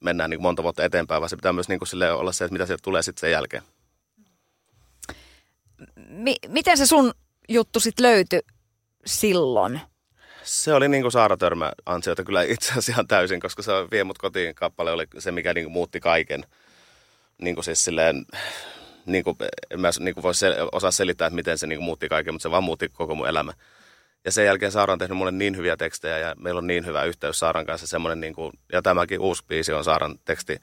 mennään niin monta vuotta eteenpäin, vaan se pitää myös niin kuin olla se, että mitä sieltä tulee sitten sen jälkeen. M- miten se sun juttu sitten löytyi silloin? Se oli niin kuin Saara Törmä ansiota kyllä itse asiassa ihan täysin, koska se vie mut kotiin kappale oli se, mikä niin kuin muutti kaiken. Niin kuin siis silleen, niin kuin, en mä niin kuin voi sel- osaa selittää, että miten se niin kuin muutti kaiken, mutta se vaan muutti koko mun elämä. Ja sen jälkeen Saara on tehnyt mulle niin hyviä tekstejä ja meillä on niin hyvä yhteys Saaran kanssa. Semmoinen niin kuin, ja tämäkin uusi biisi on Saaran teksti.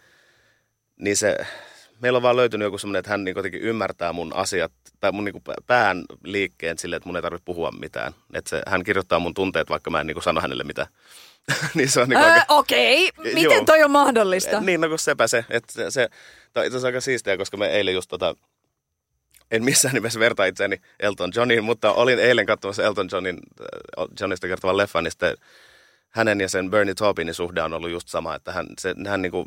Niin se, meillä on vaan löytynyt joku semmoinen, että hän niin jotenkin ymmärtää mun asiat tai mun niin pään liikkeen silleen, että mun ei tarvitse puhua mitään. Että se, hän kirjoittaa mun tunteet, vaikka mä en niin sano hänelle mitään. *laughs* niin se on niin öö, Okei, okay. miten joo. toi on mahdollista? Niin, no kun sepä se. Että se, se, tämä on itse asiassa aika siistiä, koska me eilen just tota, en missään nimessä verta itseäni Elton Johniin, mutta olin eilen katsomassa Elton Johnin, äh, Johnista kertovan leffan, niin sitten hänen ja sen Bernie Taupinin suhde on ollut just sama, että hän, se, hän niin kuin,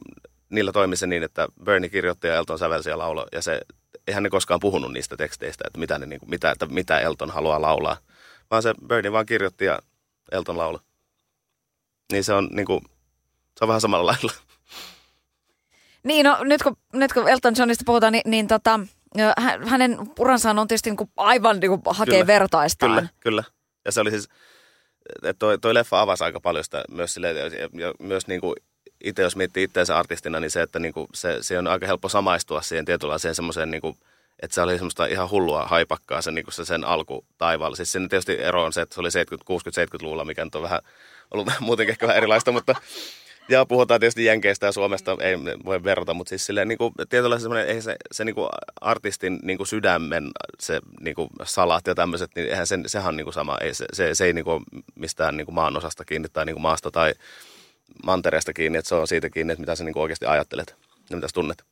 niillä toimi se niin, että Bernie kirjoitti ja Elton sävelsi ja laulo, ja se, eihän ne koskaan puhunut niistä teksteistä, että mitä, ne, niin kuin, mitä, että mitä Elton haluaa laulaa, vaan se Bernie vaan kirjoitti ja Elton laulo. Niin se on, niin kuin, se on vähän samalla lailla. Niin, no nyt kun, nyt kun Elton Johnista puhutaan, niin, niin tota, hänen uransa on tietysti niin kuin aivan niin kuin hakee kyllä, vertaistaan. Kyllä, kyllä. Ja se oli siis, että toi, toi leffa avasi aika paljon sitä myös sille, ja, ja myös niin kuin itse, jos miettii itseänsä artistina, niin se, että niin kuin se, se on aika helppo samaistua siihen tietynlaiseen semmoiseen, niin kuin, että se oli semmoista ihan hullua haipakkaa se, niin kuin se sen alku taivaalla. Siis siinä tietysti ero on se, että se oli 60, 60-70-luvulla, mikä nyt on vähän ollut *laughs* muutenkin ehkä vähän erilaista, mutta Ja puhutaan tietysti Jenkeistä ja Suomesta, ei voi verrata, mutta siis silleen niin kuin, tietynlainen semmoinen, se, se niin kuin artistin niin kuin sydämen se niin kuin salat ja tämmöiset, niin eihän se, sehän on niin kuin sama, ei, se, se, se ei niin kuin mistään niin kuin maan osasta kiinni tai niin kuin maasta tai mantereesta kiinni, että se on siitä kiinni, että mitä sä niin kuin oikeasti ajattelet ja mitä sä tunnet.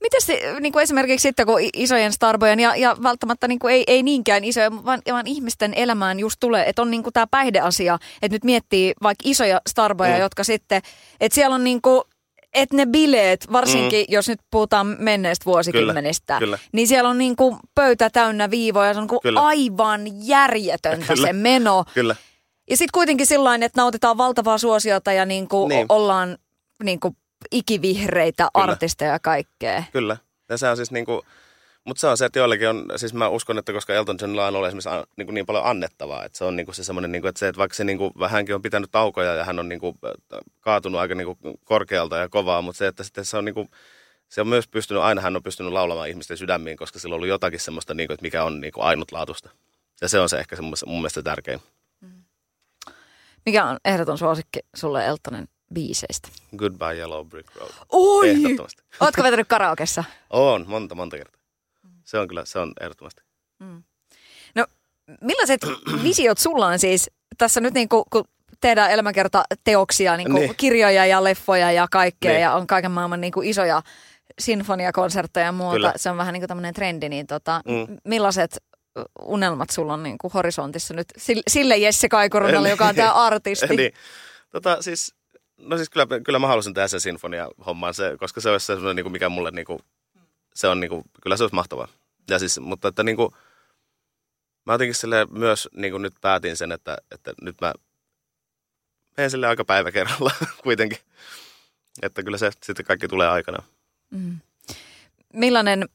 Miten se niin kuin esimerkiksi sitten, kun isojen starbojen ja, ja välttämättä niin kuin ei, ei niinkään isoja, vaan, vaan ihmisten elämään just tulee, että on niin kuin tämä päihdeasia, että nyt miettii vaikka isoja starboja, mm. jotka sitten, että siellä on niin kuin, että ne bileet, varsinkin mm. jos nyt puhutaan menneistä vuosikymmenistä, kyllä, kyllä. niin siellä on niin kuin pöytä täynnä viivoja, se on niin aivan järjetöntä kyllä. se meno. Kyllä. Ja sitten kuitenkin sillä että nautitaan valtavaa suosiota ja niin kuin niin. ollaan niin kuin ikivihreitä Kyllä. artisteja ja kaikkea. Kyllä. Ja se on siis niinku, mutta se on se, että joillekin on, siis mä uskon, että koska Elton Johnilla on ollut esimerkiksi niin, kuin niin paljon annettavaa, että se on niin kuin se semmoinen, niin kuin, että se, että vaikka se niin kuin, vähänkin on pitänyt taukoja ja hän on niin kuin, kaatunut aika niin kuin, korkealta ja kovaa, mutta se, että sitten se on niin kuin, se on myös pystynyt, aina hän on pystynyt laulamaan ihmisten sydämiin, koska sillä on ollut jotakin semmoista, niin kuin, että mikä on niin kuin ainutlaatusta. Ja se on se ehkä se mun, mun mielestä tärkein. Mikä on ehdoton suosikki sulle Eltonen biiseistä? Goodbye Yellow Brick Road. Oi! Ootko vetänyt karaokessa? on, monta, monta kertaa. Se on kyllä, se on ehdottomasti. Mm. No, millaiset *clears throat* visiot sulla on siis tässä nyt niin kuin, kun tehdään elämäkertateoksia, niin kuin niin. kirjoja ja leffoja ja kaikkea niin. ja on kaiken maailman niin kuin isoja sinfoniakonsertteja ja muuta. Kyllä. Se on vähän niin kuin tämmöinen trendi, niin tota, mm. millaiset unelmat sulla on niin kuin horisontissa nyt sille Jesse Kaikurunalle, joka on tämä *laughs* artisti? niin. Tota, siis No siis kyllä, kyllä mä haluaisin tehdä se sinfonia homman, se, koska se olisi se, niin kuin mikä mulle, niin kuin, se on niin kuin, kyllä se olisi mahtavaa. Ja siis, mutta että niin kuin, mä jotenkin sille myös niin kuin nyt päätin sen, että, että nyt mä menen sille aika päivä kerralla *laughs* kuitenkin. Että kyllä se sitten kaikki tulee aikana. Mm. Millainen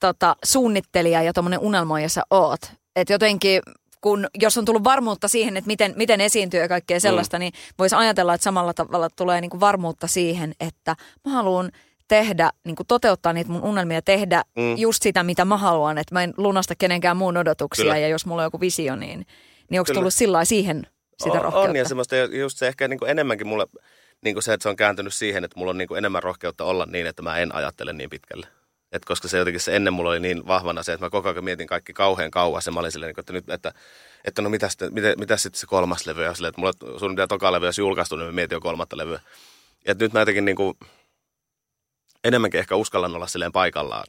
tota, suunnittelija ja tuommoinen unelmoija sä oot? Että jotenkin kun jos on tullut varmuutta siihen, että miten, miten esiintyy ja kaikkea sellaista, mm. niin voisi ajatella, että samalla tavalla tulee niin kuin varmuutta siihen, että mä haluan tehdä, niin kuin toteuttaa niitä mun unelmia, tehdä mm. just sitä, mitä mä haluan, että mä en lunasta kenenkään muun odotuksia Kyllä. ja jos mulla on joku visio, niin, niin onko tullut sillä siihen sitä on, rohkeutta? On ja semmoista just se ehkä niin kuin enemmänkin mulle niin kuin se, että se on kääntynyt siihen, että mulla on niin kuin enemmän rohkeutta olla niin, että mä en ajattele niin pitkälle. Et koska se jotenkin se ennen mulla oli niin vahvana se, että mä koko ajan mietin kaikki kauhean kauas ja mä olin silleen, että, nyt, että, että no mitä sitten, mitä, mitä sitten se kolmas levy ja silleen, että mulla sun pitää toka levy, jos julkaistu, niin mä mietin jo kolmatta levyä. Ja nyt mä jotenkin niin kuin, enemmänkin ehkä uskallan olla silleen paikallaan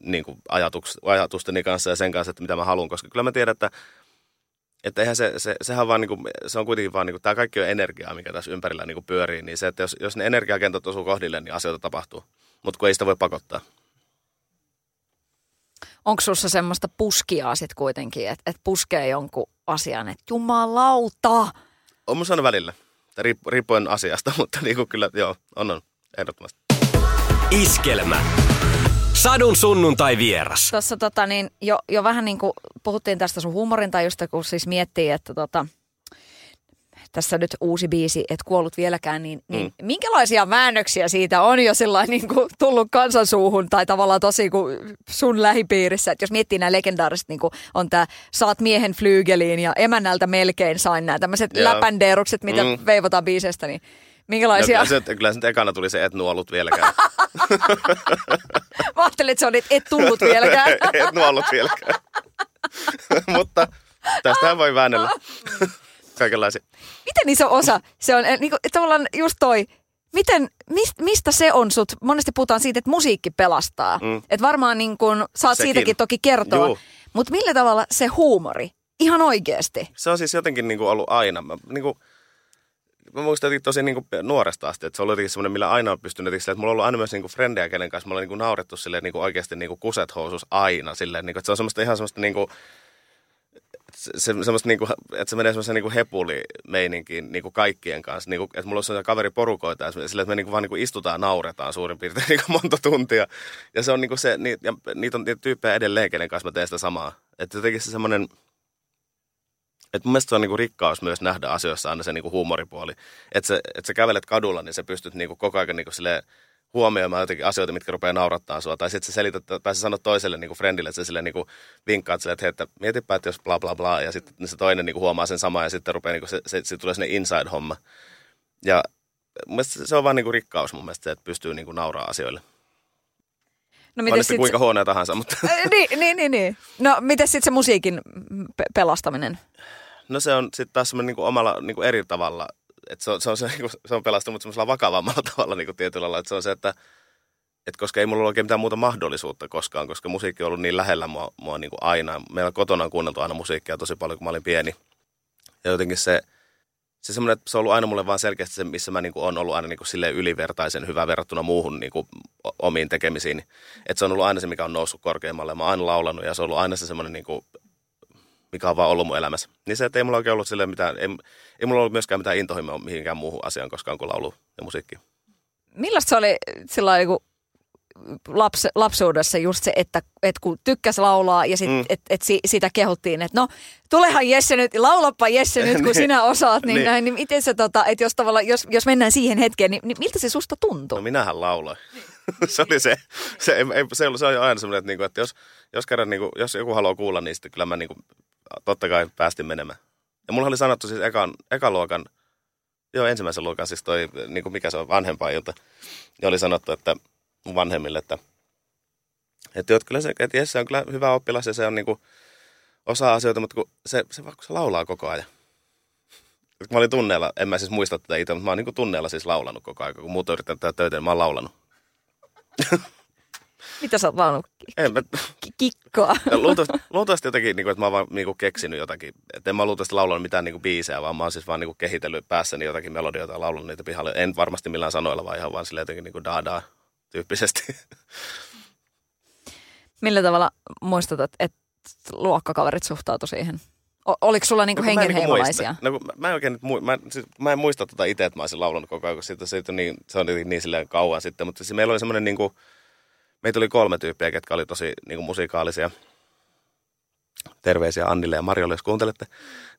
niin kuin ajatuks, ajatusteni kanssa ja sen kanssa, että mitä mä haluan, koska kyllä mä tiedän, että että eihän se, se, sehän vaan niinku, se on kuitenkin vaan, niinku, tämä kaikki on energiaa, mikä tässä ympärillä niinku pyörii, niin se, että jos, jos ne energiakentät osuu kohdille, niin asioita tapahtuu. Mutta kun ei sitä voi pakottaa onko sussa semmoista puskia sitten kuitenkin, että et puskee jonkun asian, että jumalauta. On mun aina välillä, riippuen asiasta, *laughs* mutta niinku kyllä joo, on on, ehdottomasti. Iskelmä. Sadun sunnuntai vieras. Tuossa tota, niin, jo, jo vähän niin kuin puhuttiin tästä sun huumorintajusta, kun siis miettii, että tota, tässä nyt uusi biisi, et kuollut vieläkään, niin, niin mm. minkälaisia väännöksiä siitä on jo niin kuin tullut kansansuuhun tai tavallaan tosi kuin sun lähipiirissä? Et jos miettii nämä legendaariset, niin kuin on tämä Saat miehen flyygeliin ja emännältä melkein sain nämä tämmöiset läpändeerukset, mitä mm. veivotaan biisestä, niin minkälaisia? No, kyllä, se, kyllä se ekana tuli se, et nuollut vieläkään. *laughs* Mä ajattelin, että se on, että et tullut vieläkään. *laughs* et nuollut vieläkään. *laughs* Mutta tästähän voi väännellä kaikenlaisia. Miten iso osa se on, niin kuin, tavallaan just toi, miten, mist, mistä se on sut? Monesti puhutaan siitä, että musiikki pelastaa. Mm. Että varmaan niin kun, saat Sekin. siitäkin toki kertoa. Mutta millä tavalla se huumori? Ihan oikeasti. Se on siis jotenkin niin kuin ollut aina. Mä, niin kuin, mä muistan jotenkin tosi niin kuin nuoresta asti, että se oli jotenkin semmoinen, millä aina on pystynyt, että mulla on ollut aina myös niin kuin frendejä, kenen kanssa mä olen niin kuin naurettu silleen niin kuin oikeasti niin kuin kuset housus aina. Silleen, niin kuin, että se on semmoista ihan semmoista niin kuin, se, semmoista niinku, että se menee semmoisen niinku hepuli-meininkiin niinku kaikkien kanssa. Niinku, että mulla on sellaisia kaveriporukoita sillä, että me niinku vaan niinku istutaan nauretaan suurin piirtein *laughs* niinku monta tuntia. Ja se on niinku se, ni, ja niitä on niitä tyyppejä edelleen, kenen kanssa mä teen sitä samaa. Että jotenkin se semmoinen, että mun mielestä se on niinku rikkaus myös nähdä asioissa aina se niinku huumoripuoli. Että sä, et sä kävelet kadulla, niin sä pystyt niinku koko ajan niinku silleen, huomioimaan jotenkin asioita, mitkä rupeaa naurattaa sua. Tai sitten sä selität, tai sä sanot toiselle niin kuin friendille, että sä sille niin kuin vinkkaat sille, että, hei, että mietipä, että jos bla bla bla, ja sitten se toinen niin kuin huomaa sen samaa, ja sitten rupeaa, niin kuin, se, se, se, tulee sinne inside-homma. Ja mun se on vaan niinku rikkaus mun mielestä se, että pystyy niinku nauraa asioille. No miten sit, kuinka huonoja tahansa, mutta niin, niin, niin, niin. No miten sitten se musiikin pe- pelastaminen? no se on sitten taas semmoinen niinku omalla niinku eri tavalla. Että se on, se on, se, *laughs* niinku, se on pelastunut semmoisella vakavammalla *laughs* tavalla niinku tietyllä lailla. Että se on se, että et koska ei mulla ole oikein mitään muuta mahdollisuutta koskaan, koska musiikki on ollut niin lähellä mua, mua niinku aina. Meillä kotona on kuunneltu aina musiikkia tosi paljon, kun mä olin pieni. Ja jotenkin se, se semmoinen, että se on ollut aina mulle vaan selkeästi se, missä mä niinku on ollut aina niinku silleen ylivertaisen hyvä verrattuna muuhun niinku o- omiin tekemisiin. Että se on ollut aina se, mikä on noussut korkeammalle. Mä oon aina laulanut ja se on ollut aina se semmoinen, niinku, mikä on vaan ollut mun elämässä. Niin se, että ei mulla oikein ollut silleen mitään, ei, ei mulla ollut myöskään mitään intohimoa mihinkään muuhun asiaan koskaan kuin laulu ja musiikki. Millaista se oli sillä lailla, laps, lapsuudessa just se, että, että kun tykkäs laulaa ja sit, Mm. et, et si, sitä kehuttiin, että no tulehan Jesse nyt, laulappa Jesse nyt, kun *laughs* Niin. sinä osaat, niin, Niin. näin, niin miten se, tota, että jos, jos, jos mennään siihen hetkeen, niin, niin miltä se susta tuntuu? No minähän lauloin. *laughs* se oli se, se, ei, ei, se, oli, se on aina semmoinen, että, niinku, että jos, jos, kerran, niinku, jos joku haluaa kuulla, niin sitten kyllä mä niinku, totta kai päästin menemään. Ja mulla oli sanottu siis ekan, ekan luokan, joo ensimmäisen luokan, siis toi, niinku, mikä se on, vanhempailta. Ja oli sanottu, että mun vanhemmille, että, että, että kyllä se, että Jesse on kyllä hyvä oppilas ja se on niinku, osaa asioita, mutta kun se, se, kun se laulaa koko ajan. Mä olin tunneella, en mä siis muista tätä itse, mutta mä oon niinku tunneella siis laulanut koko ajan, kun muut on yrittänyt tehdä töitä, niin mä oon laulanut. Mitä sä oot laulunut? En mä, Ki- Kikkoa. *laughs* Luultavasti, luultavasti jotenkin, niin kuin, että mä oon vaan niin kuin, keksinyt jotakin. Että en mä luultavasti laulanut mitään niin kuin, biisejä, vaan mä oon siis vaan niin kuin, kehitellyt päässäni jotakin melodioita ja laulanut niitä pihalle. En varmasti millään sanoilla, vaan ihan vaan silleen jotenkin niin kuin da tyyppisesti. *laughs* Millä tavalla muistat, että, luokkakaverit suhtautu siihen? O- oliko sulla niinku No, niinku hengenheimolaisia? muista. No, mä, en oikein mui- mä, siis, mä en muista tota itse, että mä olisin laulanut koko ajan, kun siitä, siitä niin, se on niin, niin silleen kauan sitten. Mutta siis meillä oli semmoinen, niin kuin, meitä oli kolme tyyppiä, ketkä oli tosi niin kuin musikaalisia. Terveisiä Annille ja Marjolle, jos kuuntelette.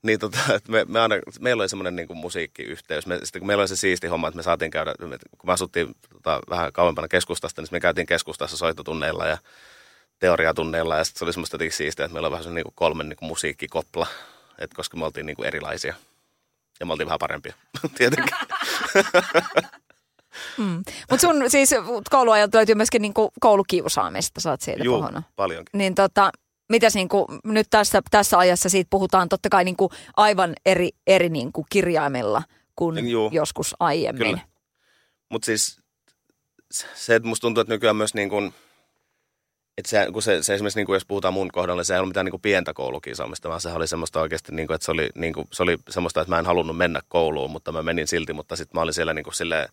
Niin tota, *laughs* että me, me aina, meillä oli semmoinen niin kuin musiikkiyhteys. Me, sitten kun meillä oli se siisti homma, että me saatiin käydä, me- kun me asuttiin tota, vähän kauempana keskustasta, niin me käytiin keskustassa soittotunneilla ja teoriatunneilla. Ja sitten se oli semmoista jotenkin siistiä, että meillä oli vähän semmoinen niin kuin kolmen niin musiikkikopla. Et koska me oltiin niin kuin erilaisia. Ja me oltiin vähän parempia, *laughs* tietenkin. *laughs* Mm. Mutta sun siis kouluajalta löytyy myöskin niinku koulukiusaamista, sä oot siitä Juu, puhunut. paljonkin. Niin tota, mitäs niinku, nyt tässä, tässä ajassa siitä puhutaan totta kai niinku aivan eri, eri niinku kirjaimella kuin Juu. joskus aiemmin. Kyllä. Mutta siis se, että musta tuntuu, että nykyään myös niin kuin, että se, kun se, se esimerkiksi niin kuin jos puhutaan mun kohdalla, se ei ollut mitään niin kuin pientä koulukiusaamista, vaan se oli semmoista oikeasti, niin kuin, että se oli, niin kuin, se oli semmoista, että mä en halunnut mennä kouluun, mutta mä menin silti, mutta sitten mä olin siellä niin kuin silleen,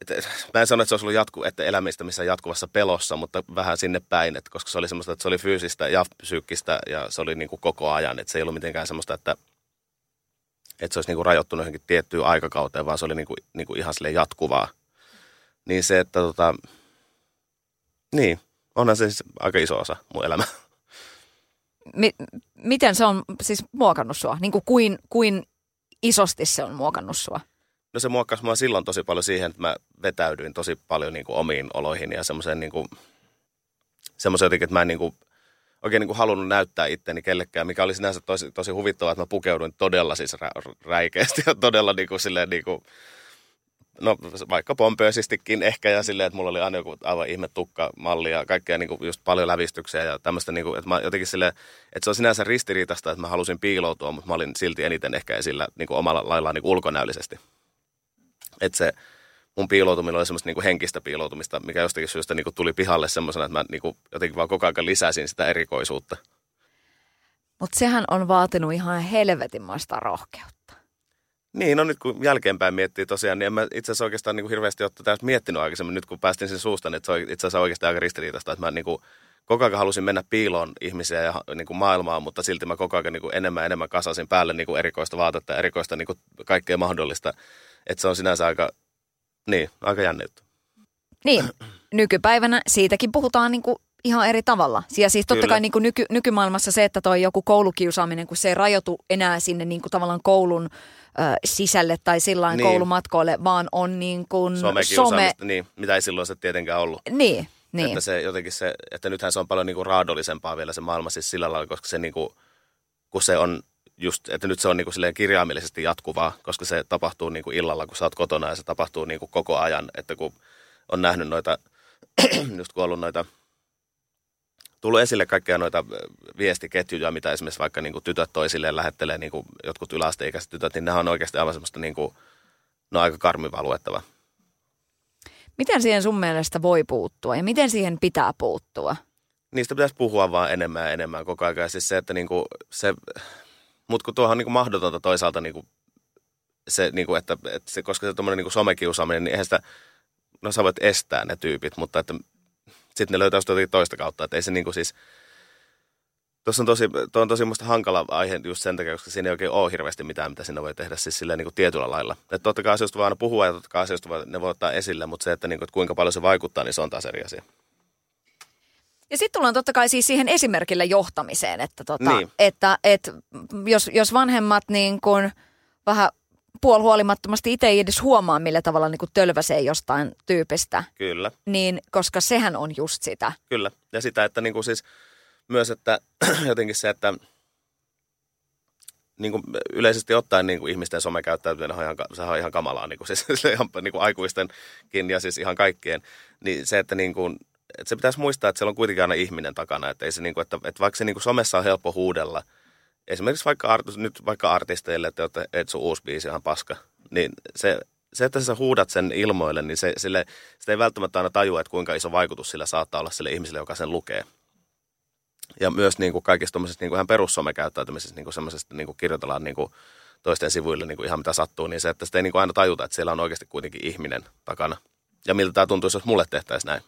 että, mä en sano, että se olisi ollut jatku, että elämistä missä jatkuvassa pelossa, mutta vähän sinne päin, että koska se oli semmoista, että se oli fyysistä ja psyykkistä ja se oli niin kuin koko ajan, että se ei ollut mitenkään semmoista, että, että se olisi niin kuin rajoittunut johonkin tiettyyn aikakauteen, vaan se oli niin kuin, niin kuin ihan silleen jatkuvaa. Niin se, että tota, niin, onhan se siis aika iso osa mun elämää. Mi- miten se on siis muokannut sua? Niin kuin kuin, kuin isosti se on muokannut sua? No se muokkasi mua silloin tosi paljon siihen, että mä vetäydyin tosi paljon niin kuin omiin oloihin ja semmoiseen niin kuin, semmoisen jotenkin, että mä en niin kuin, oikein niin kuin halunnut näyttää itteni kellekään, mikä oli sinänsä tosi, tosi huvittavaa, että mä pukeuduin todella siis rä, räikeästi ja todella niin kuin, silleen niin kuin, no vaikka pompöösistikin ehkä ja silleen, että mulla oli aina joku aivan ihme tukkamalli ja kaikkea niin kuin just paljon lävistyksiä ja tämmöistä, niin kuin, että mä jotenkin silleen, että se on sinänsä ristiriitasta, että mä halusin piiloutua, mutta mä olin silti eniten ehkä esillä niin kuin omalla laillaan niin kuin ulkonäöllisesti. Että se mun piiloutuminen oli semmoista niin kuin henkistä piiloutumista, mikä jostakin syystä niin kuin tuli pihalle semmoisena, että mä niin kuin jotenkin vaan koko ajan lisäsin sitä erikoisuutta. Mutta sehän on vaatinut ihan helvetinmaista rohkeutta. Niin, no nyt kun jälkeenpäin miettii tosiaan, niin en mä itse asiassa oikeastaan niin kuin hirveästi ole tätä miettinyt aikaisemmin. Nyt kun päästin sen suusta, niin että se on itse asiassa oikeastaan aika ristiriitaista, että mä niin kuin koko ajan halusin mennä piiloon ihmisiä ja niin kuin maailmaan, mutta silti mä koko ajan niin kuin enemmän ja enemmän kasasin päälle niin kuin erikoista vaatetta ja erikoista niin kuin kaikkea mahdollista. Että se on sinänsä aika, niin, aika jännä juttu. Niin, nykypäivänä siitäkin puhutaan niinku ihan eri tavalla. Ja siis totta Kyllä. kai niinku nyky, nykymaailmassa se, että toi joku koulukiusaaminen, kun se ei rajoitu enää sinne niinku tavallaan koulun ö, sisälle tai sillä Niin. niin. koulumatkoille, vaan on niin kuin Somekiusaamista, niin, mitä ei silloin se tietenkään ollut. Niin, niin. Että se jotenkin se, että nythän se on paljon niinku raadollisempaa vielä se maailma siis sillä lailla, koska se niinku, kun se on just, että nyt se on niin kuin kirjaimellisesti jatkuvaa, koska se tapahtuu niin kuin illalla, kun sä oot kotona ja se tapahtuu niin kuin koko ajan, että kun on nähnyt noita, *clears throat* just kun on ollut noita, tullut esille kaikkia noita viestiketjuja, mitä esimerkiksi vaikka niin kuin tytöt toisilleen lähettelee, niin kuin jotkut yläasteikäiset tytöt, niin nehän on oikeasti aivan semmoista niin kuin, no aika karmivaa luettavaa. Miten siihen sun mielestä voi puuttua ja miten siihen pitää puuttua? Niistä pitäisi puhua vaan enemmän ja enemmän koko ajan. Ja siis se, että niinku se, mutta kun tuohan on niinku mahdotonta toisaalta niinku se, niinku, että, että se, koska se tuommoinen niinku somekiusaaminen, niin eihän sitä, no sä voit estää ne tyypit, mutta että sitten ne löytää jotenkin toista kautta, että ei se niinku siis, Tuossa on tosi, tuo on tosi musta hankala aihe just sen takia, koska siinä ei oikein ole hirveästi mitään, mitä sinne voi tehdä siis silleen niin kuin tietyllä lailla. Että totta kai asioista aina puhua ja totta kai asioista voi, ne voi ottaa esille, mutta se, että, niin kuin, että kuinka paljon se vaikuttaa, niin se on taas eri asia. Ja sitten tullaan totta kai siis siihen esimerkille johtamiseen, että, tota, Niin. että et, jos, jos vanhemmat niin kun vähän puolhuolimattomasti itse ei edes huomaa, millä tavalla niin tölväsee jostain tyypistä, Kyllä. niin koska sehän on just sitä. Kyllä. Ja sitä, että niin kuin siis myös, että *clears throat* jotenkin se, että niin kuin yleisesti ottaen niin kuin ihmisten somekäyttäytyminen on ihan, sehän on ihan kamalaa, niin kuin, siis, *laughs* ihan niin kuin aikuistenkin ja siis ihan kaikkien. Niin se, että, niin kuin, että se pitäisi muistaa, että siellä on kuitenkin aina ihminen takana. Että, ei se, niin kuin, että, että vaikka se niin kuin somessa on helppo huudella, esimerkiksi vaikka, art, nyt vaikka artisteille, että olette, et sun uusi biisi on paska, niin se, se, että sä huudat sen ilmoille, niin se, sille, sitä ei välttämättä aina tajua, että kuinka iso vaikutus sillä saattaa olla sille ihmiselle, joka sen lukee. Ja myös niin kuin kaikista tuommoisesta niin kuin ihan perussomekäyttäytymisessä, niin kuin semmoisesta niin kuin kirjoitellaan niin kuin toisten sivuille niin kuin ihan mitä sattuu, niin se, että sitä ei niin kuin aina tajuta, että siellä on oikeasti kuitenkin ihminen takana. Ja miltä tämä tuntuisi, jos mulle tehtäisiin näin.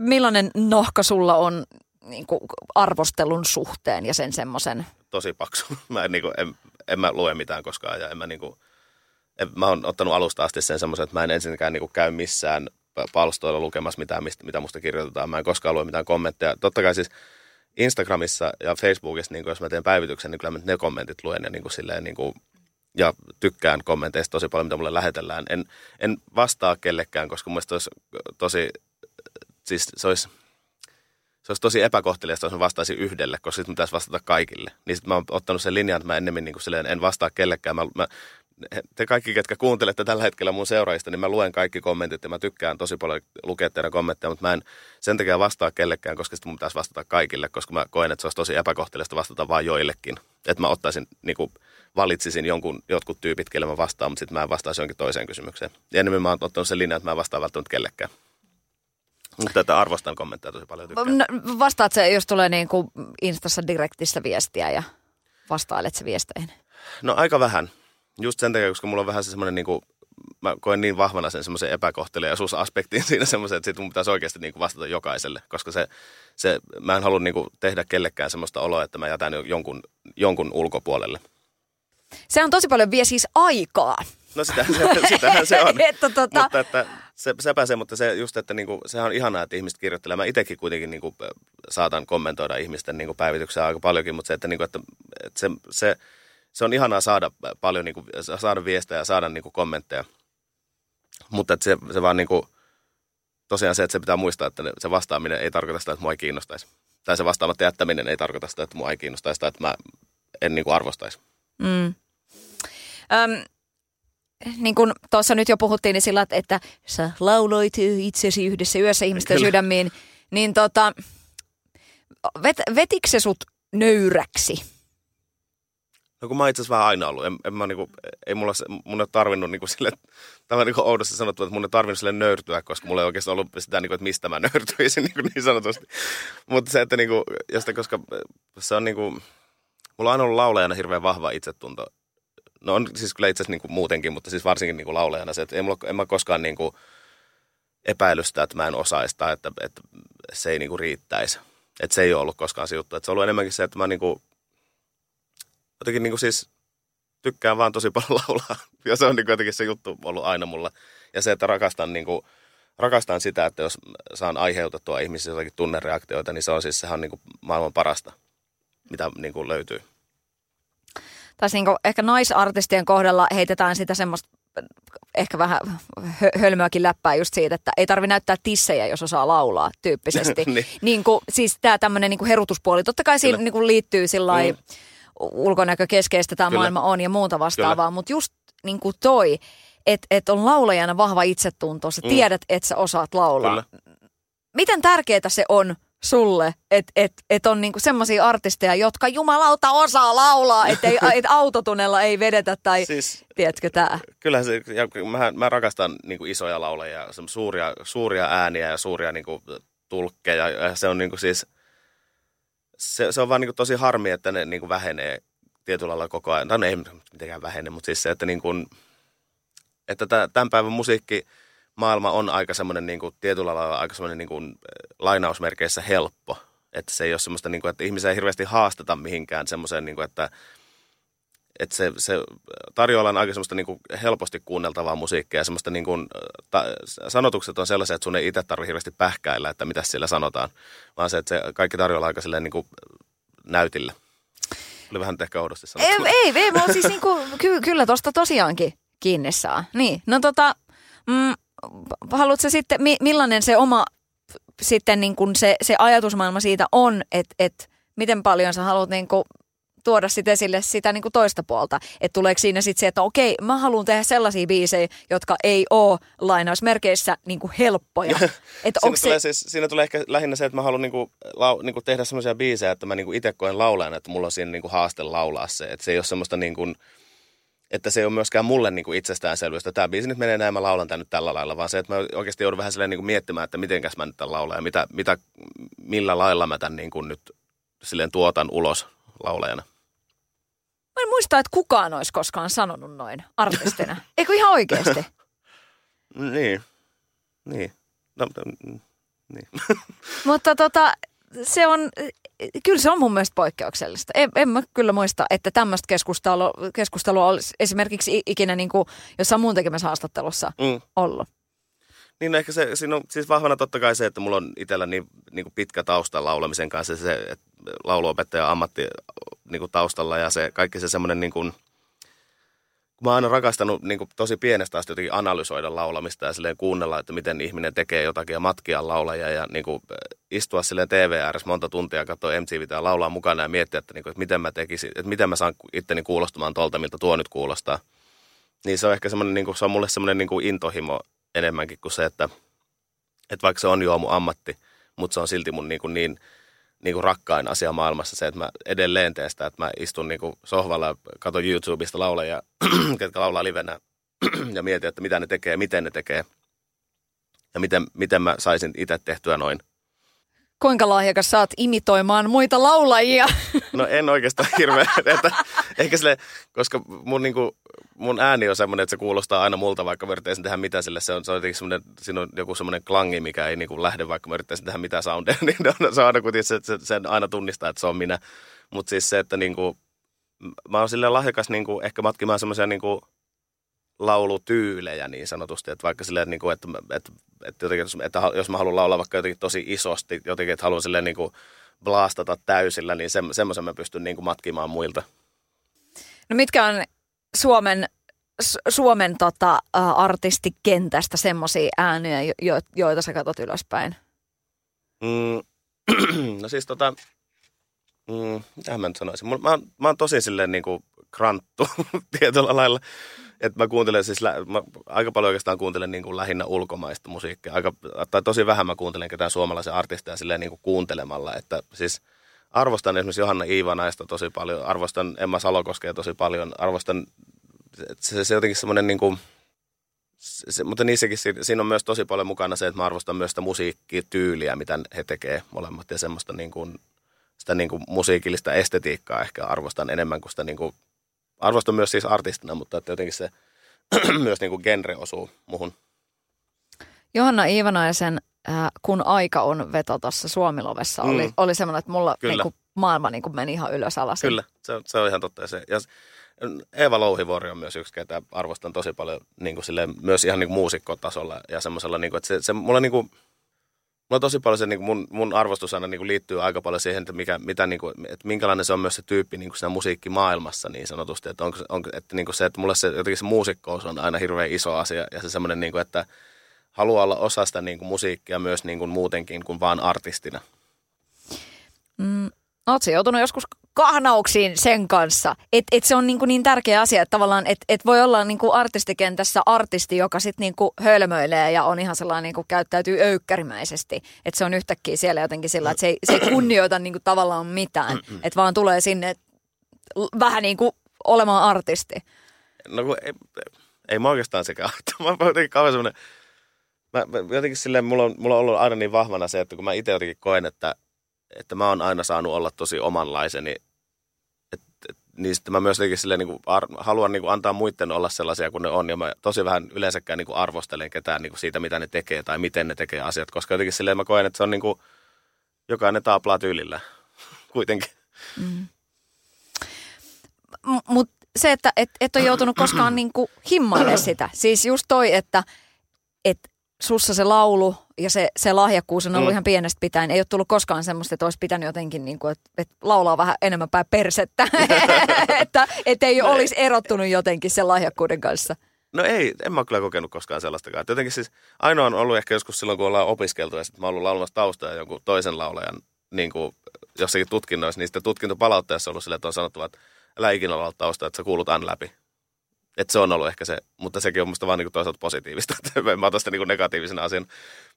Millainen nohka sulla on niin kuin arvostelun suhteen ja sen semmoisen? Tosi paksu. *laughs* Mä en, niin kuin, en, en mä lue mitään koskaan ja en mä niin kuin, en, mä oon ottanut alusta asti sen semmoisen, että mä en ensinnäkään niin kuin käy missään palstoilla lukemassa mitään, mistä, mitä musta kirjoitetaan. Mä en koskaan lue mitään kommentteja. Totta kai siis Instagramissa ja Facebookissa, niin kuin jos mä teen päivityksen, niin kyllä mä ne kommentit luen ja, niin kuin silleen, niin kuin, ja tykkään kommenteista tosi paljon, mitä mulle lähetellään. En, en vastaa kellekään, koska mun olisi tosi, siis se olisi, se olisi tosi epäkohteliasta, jos mä vastaisin yhdelle, koska sitten pitäisi vastata kaikille. Niin sitten mä oon ottanut sen linjan, että mä ennemmin niin kuin silleen, en vastaa kellekään. Mä, mä, te kaikki, ketkä kuuntelette tällä hetkellä mun seuraajista, niin mä luen kaikki kommentit ja mä tykkään tosi paljon lukea teidän kommentteja, mutta mä en sen takia vastaa kellekään, koska sitten mun pitäisi vastata kaikille, koska mä koen, että se olisi tosi epäkohteliasta vastata vain joillekin. Että mä ottaisin, niin kuin valitsisin jonkun, jotkut tyypit, kelle mä vastaan, mutta sitten mä en vastaisi jonkin toiseen kysymykseen. Ja enemmän mä oon ottanut sen linjan, että mä en vastaa välttämättä kellekään. Mutta että arvostan kommentteja tosi paljon. Tykkään. No, vastaat se, jos tulee niin kuin Instassa direktissä viestiä ja vastailet se viesteihin? No aika vähän. Just sen takia, koska mulla on vähän se semmoinen, niin kuin, mä koen niin vahvana sen semmoisen epäkohteliaisuusaspektin *laughs* siinä semmoisen, että sit mun pitäisi oikeasti niin kuin vastata jokaiselle. Koska se, se mä en halua niin kuin tehdä kellekään semmoista oloa, että mä jätän jonkun, jonkun ulkopuolelle. Se on tosi paljon vie siis aikaa. No sitähän se, sitähän se on. *laughs* että tota, Mutta että se, se, mutta se just, että niinku, sehän on ihanaa, että ihmiset kirjoittelee. Mä itsekin kuitenkin niinku, saatan kommentoida ihmisten niinku, päivityksiä aika paljonkin, mutta se, että, niinku, että, että se, se, se, on ihanaa saada paljon niinku, saada viestejä ja saada niinku, kommentteja. Mutta että se, se vaan niinku, tosiaan se, että se pitää muistaa, että se vastaaminen ei tarkoita sitä, että mua ei kiinnostaisi. Tai se vastaamatta jättäminen ei tarkoita sitä, että mua ei kiinnostaisi tai että mä en niinku, arvostaisi. Mm. Öm, niin kuin tuossa nyt jo puhuttiin, niin sillä, että- sä lauloit itsesi yhdessä yössä ihmisten Kyllä. sydämiin, niin tota, vet, vetikö se sut nöyräksi? No kun mä itse asiassa vähän aina ollut. En, en mä niinku, ei mulla, se- mun ei tarvinnut niinku sille, tämä on niinku oudosti sanottu, että mun ei tarvinnut sille nöyrtyä, koska mulla ei oikeastaan ollut sitä, niinku, että mistä mä nöyrtyisin *laughs* niinku niin sanotusti. Mutta se, että niinku, josta, koska se on niinku, mulla on aina ollut laulajana hirveän vahva itsetunto. No on siis kyllä itse asiassa niinku muutenkin, mutta siis varsinkin niinku laulajana se, että ei mulla, en mä koskaan niinku epäily sitä, että mä en osaisi tai että, että se ei niinku riittäisi. Että se ei ole ollut koskaan se juttu. Että se on ollut enemmänkin se, että mä niinku, jotenkin niin kuin siis tykkään vaan tosi paljon *laughs* laulaa. Ja se on niin kuin jotenkin se juttu ollut aina mulla. Ja se, että rakastan, niin kuin, rakastan sitä, että jos saan aiheutettua ihmisissä jotakin tunnereaktioita, niin se on siis sehän on niin kuin maailman parasta, mitä niin kuin löytyy. Tässä niin ehkä naisartistien kohdalla heitetään sitä semmoista ehkä vähän hö- hölmöäkin läppää just siitä, että ei tarvi näyttää tissejä, jos osaa laulaa tyyppisesti. *laughs* Niin. niin kuin, siis tämä tämmöinen niin herutuspuoli, totta kai siinä Kyllä. niin kuin liittyy sillä Mm. ulkonäkökeskeistä tämä Kyllä. maailma on ja muuta vastaavaa, mutta just niin kuin toi, että et on laulajana vahva itsetunto, sä Mm. tiedät, että sä osaat laulaa. Kyllä. Miten tärkeää se on sulle, että et, et on niinku semmoisia artisteja, jotka jumalauta osaa laulaa, että et *laughs* autotunella ei vedetä tai Siis tiedätkö tää? kyllähän se, ja mä, mä rakastan niin kuin isoja laulajia, semmo- suuria, suuria ääniä ja suuria niin kuin, tulkkeja. Ja se on niin kuin siis, se, se on vaan niin kuin tosi harmi, että ne niin kuin vähenee tietyllä lailla koko ajan. Tai no ei mitenkään vähene, mutta siis se, että, niin kuin, että tä- tämän päivän musiikki maailma on aika semmoinen niin kuin, tietyllä lailla aika semmoinen niin kuin, lainausmerkeissä helppo. Että se ei ole semmoista, niin kuin, että ihmisiä ei hirveästi haasteta mihinkään semmoiseen, niin kuin, että, että se, se tarjolla on aika semmoista niin kuin helposti kuunneltavaa musiikkia ja semmoista niin kuin, ta, sanotukset on sellaisia, että sun ei itse tarvitse hirveästi pähkäillä, että mitä siellä sanotaan, vaan se, että se kaikki tarjolla aika silleen niin kuin näytillä. Oli vähän ehkä oudosti Ei, sanottu. ei, ei mä oon siis niinku, ky, kyllä tosta tosiaankin kiinni saa. Niin, no tota, mm, haluatko sitten, mi, millainen se oma sitten niin kuin se, se ajatusmaailma siitä on, että et, miten paljon sä haluat niin kuin tuoda sit esille sitä niin kuin toista puolta. Että tuleeko siinä sitten se, että okei, mä haluan tehdä sellaisia biisejä, jotka ei ole lainausmerkeissä niin kuin helppoja. Että *laughs* Siinä se, tulee, siis, siinä tulee ehkä lähinnä se, että mä haluan niinku, lau, niinku tehdä semmoisia biisejä, että mä niinku itse koen laulajana, että mulla on siinä niinku haaste laulaa se. Että se ei ole semmoista niinku, että se ei ole myöskään mulle niinku itsestäänselvyys, että tämä biisi nyt menee näin, mä laulan tämän nyt tällä lailla, vaan se, että mä oikeasti joudun vähän silleen niinku miettimään, että mitenkäs mä nyt tämän laulan ja mitä, mitä, millä lailla mä tämän niinku nyt silleen tuotan ulos laulajana. mä en muista, että kukaan olisi koskaan sanonut noin artistina. *laughs* Eikö ihan oikeasti? Niin, niin. No, mm, niin. *laughs* Mutta tota, se on, kyllä se on mun mielestä poikkeuksellista. En, en mä kyllä muista, että tämmöistä keskustelua, keskustelua olisi esimerkiksi ikinä niin kuin jossain muun tekemässä haastattelussa Mm. ollut. Niin ehkä se, siinä on siis vahvana totta kai se, että mulla on itsellä niin, niin kuin pitkä tausta laulamisen kanssa. Se, että lauluopettaja ammatti niin kuin taustalla ja se kaikki se semmoinen niin kuin, kun mä oon aina rakastanut niin tosi pienestä asti jotenkin analysoida laulamista ja silleen kuunnella, että miten ihminen tekee jotakin ja matkia laulajia ja niin kuin, istua silleen TV ääressä monta tuntia, katsoa MTVtä ja laulaa mukana ja miettiä, että, niin kuin, että miten mä tekisin, että miten mä saan itteni kuulostumaan tolta, miltä tuo nyt kuulostaa. Niin se on ehkä semmoinen, niin se on mulle semmoinen niin intohimo enemmänkin kuin se, että, että vaikka se on jo mun ammatti, mutta se on silti mun niin, kuin niin, niin kuin rakkain asia maailmassa se, että mä edelleen teen sitä, että mä istun niin kuin sohvalla ja katson YouTubesta laulajia, *clears throat* ketkä laulaa livenä *clears throat* ja mietin, että mitä ne tekee, miten ne tekee ja miten, miten mä saisin itse tehtyä noin. Kuinka lahjakas saat imitoimaan muita laulajia? No en oikeastaan hirveän, että *laughs* ehkä sille, koska mun, niinku, mun ääni on semmoinen, että se kuulostaa aina multa, vaikka mä yrittäisin tehdä mitä sille. Se on, se on semmoinen, siinä on joku semmoinen klangi, mikä ei niinku lähde, vaikka mä yrittäisin tehdä mitä soundia, *laughs* niin se on aina se, se, sen aina tunnistaa, että se on minä. Mutta siis se, että niinku, mä oon silleen lahjakas niinku, ehkä matkimaan semmoisia niinku, laulutyylejä niin sanotusti, että vaikka silleen, niinku, että, että, että, jotenkin, että jos mä haluan laulaa vaikka jotenkin tosi isosti, jotenkin, että haluan silleen niinku, blastata täysillä, niin se, semmoisen mä pystyn niinku matkimaan muilta. No mitkä on Suomen, Su- Suomen tota, artistikentästä semmoisia ääniä, jo, jo, joita sä katsot ylöspäin? Mm, *clears throat* no siis tota, mm, mitähän mä nyt sanoisin. Mä, oon- mä oon tosi silleen niinku kranttu *laughs* tietyllä lailla. Että mä kuuntelen siis, lä- mä aika paljon oikeastaan kuuntelen niinku lähinnä ulkomaista musiikkia. Aika, tai tosi vähän mä kuuntelen ketään suomalaisen artisteja silleen niinku kuuntelemalla. Että siis arvostan esimerkiksi Johanna Iivanaista tosi paljon, arvostan Emma Salokoskea tosi paljon, arvostan, se, se jotenkin semmoinen niinku, se, se- mutta niissäkin si- siinä on myös tosi paljon mukana se, että mä arvostan myös sitä musiikkityyliä, mitä he tekee molemmat ja semmoista niin kuin, sitä niin kuin musiikillista estetiikkaa ehkä arvostan enemmän kuin sitä niin kuin, arvostan myös siis artistina, mutta että jotenkin se *clears throat* myös niin kuin genre osuu muhun. Johanna Iivanaisen äh, Kun aika on veto tuossa Suomilovessa oli, Mm. oli semmoinen, että mulla Kyllä. niinku, maailma niinku meni ihan ylös alas. Kyllä, se, on- se on ihan totta. Se, ja Eeva Louhivuori on myös yksi, ketä arvostan tosi paljon niin kuin silleen, myös ihan niin kuin muusikkotasolla ja semmoisella, niin kuin, että se, se mulla niin kuin, mulla on tosi paljon se, niin kuin mun, mun arvostus aina niin kuin liittyy aika paljon siihen, että, mikä, mitä, niin kuin, että minkälainen se on myös se tyyppi niin kuin siinä musiikkimaailmassa niin sanotusti. Että, onko, onko, että niin kuin se, että mulle se, jotenkin se muusikkous on aina hirveän iso asia ja se semmoinen, niin kuin, että haluaa olla osa sitä niin kuin musiikkia myös niin kuin muutenkin kuin vaan artistina. Mm, Oletko joutunut joskus kahnauksiin sen kanssa. Että et se on niinku niin tärkeä asia, että tavallaan, että et voi olla niinku artistikentässä artisti, joka sitten niinku hölmöilee ja on ihan sellainen niinku käyttäytyy öykkärimäisesti. Että se on yhtäkkiä siellä jotenkin sillä, että se ei, se ei kunnioita niinku tavallaan mitään. Että vaan tulee sinne vähän niin kuin olemaan artisti. No kun ei, ei mä oikeastaan sekään. *laughs* Mä oon jotenkin kauan semmoinen, mä, mä, jotenkin silleen, mulla on, mulla on ollut aina niin vahvana se, että kun mä itse jotenkin koen, että, että mä oon aina saanut olla tosi omanlaiseni, et, et, niin sitten mä myös jotenkin silleen niin kuin ar, haluan niin kuin antaa muiden olla sellaisia kuin ne on. Ja mä tosi vähän yleensäkään niin kuin arvostelen ketään niin kuin siitä, mitä ne tekee tai miten ne tekee asiat. Koska jotenkin silleen mä koen, että se on niin kuin, jokainen taaplaa tyylillä *laughs* kuitenkin. Mm. Mutta se, että et, et ole joutunut koskaan *clears throat* niinku himmailemaan sitä. Siis just toi, että et sussa se laulu ja se, se lahjakkuus on ollut mm. ihan pienestä pitäen. Ei ole tullut koskaan semmoista, että olisi pitänyt jotenkin, niin kuin, että, että laulaa vähän enemmän päin persettä. *laughs* että et ei no olisi ei. erottunut jotenkin sen lahjakkuuden kanssa. No ei, en mä kyllä kokenut koskaan sellaistakaan. Jotenkin siis ainoa on ollut ehkä joskus silloin, kun ollaan opiskeltu ja sitten mä oon ollut laulamassa taustaa jonkun toisen laulajan niin kuin jossakin tutkinnoissa, niin sitten tutkintopalautteessa on ollut silleen, että on sanottu, että älä ikinä olla tausta, että sä kuulut an läpi. Että se on ollut ehkä se, mutta sekin on musta vaan niinku toisaalta positiivista, *laughs* että mä ota sitä niinku negatiivisena asian.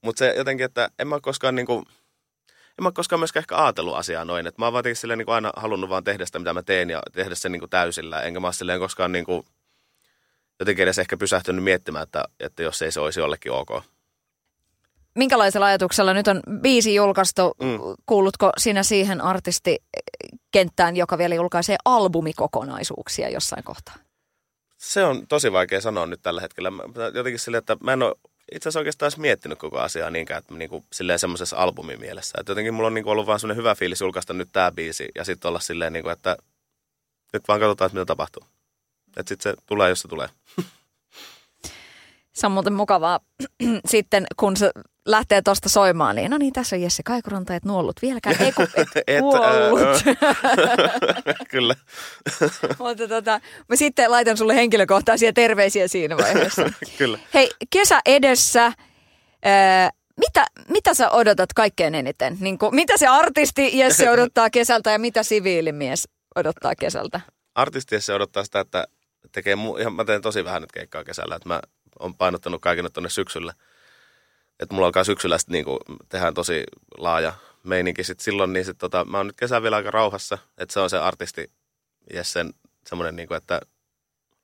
Mutta se jotenkin, että en mä koskaan niinku, en mä koskaan myöskään ehkä ajatellut asiaa noin. Että mä oon vaan silleen niinku aina halunnut vaan tehdä sitä, mitä mä teen ja tehdä sen niinku täysillä. Enkä mä silleen koskaan niinku, jotenkin edes ehkä pysähtynyt miettimään, että, että jos ei se olisi jollekin ok. Minkälaisella ajatuksella nyt on biisi julkaistu? Mm. Kuulutko sinä siihen artistikenttään, joka vielä julkaisee albumikokonaisuuksia jossain kohtaa? Se on tosi vaikea sanoa nyt tällä hetkellä. Jotenkin sille, että mä en ole itse asiassa oikeastaan edes miettinyt koko asiaa niinkään, että niin kuin, silleen semmoisessa albumin mielessä. Että jotenkin mulla on niin kuin, ollut vaan semmoinen hyvä fiilis julkaista nyt tämä biisi ja sitten olla silleen, niin kuin, että nyt vaan katsotaan, että mitä tapahtuu. Että sitten se tulee, jos se tulee. *laughs* Se on muuten mukavaa *clears throat* sitten, kun se lähtee tuosta soimaan, niin no niin, tässä on Jesse Kaikuranta, et nuollut vieläkään, ei kun et, *laughs* et kuollut. *laughs* Kyllä. *laughs* Mutta tota, mä sitten laitan sulle henkilökohtaisia terveisiä siinä vaiheessa. Kyllä. Hei, kesä edessä. Ää, mitä, mitä sä odotat kaikkein eniten? Niin kuin, mitä se artisti Jesse odottaa kesältä ja mitä siviilimies odottaa kesältä? Artisti Jesse odottaa sitä, että tekee, mu- ihan, mä teen tosi vähän nyt keikkaa kesällä, että mä oon painottanut kaiken tuonne syksyllä – että mulla alkaa syksyllä sitten niin tehdään tosi laaja meininki sit silloin, niin sit tota, mä oon nyt kesän vielä aika rauhassa, että se on se artisti Jessen semmoinen, niin että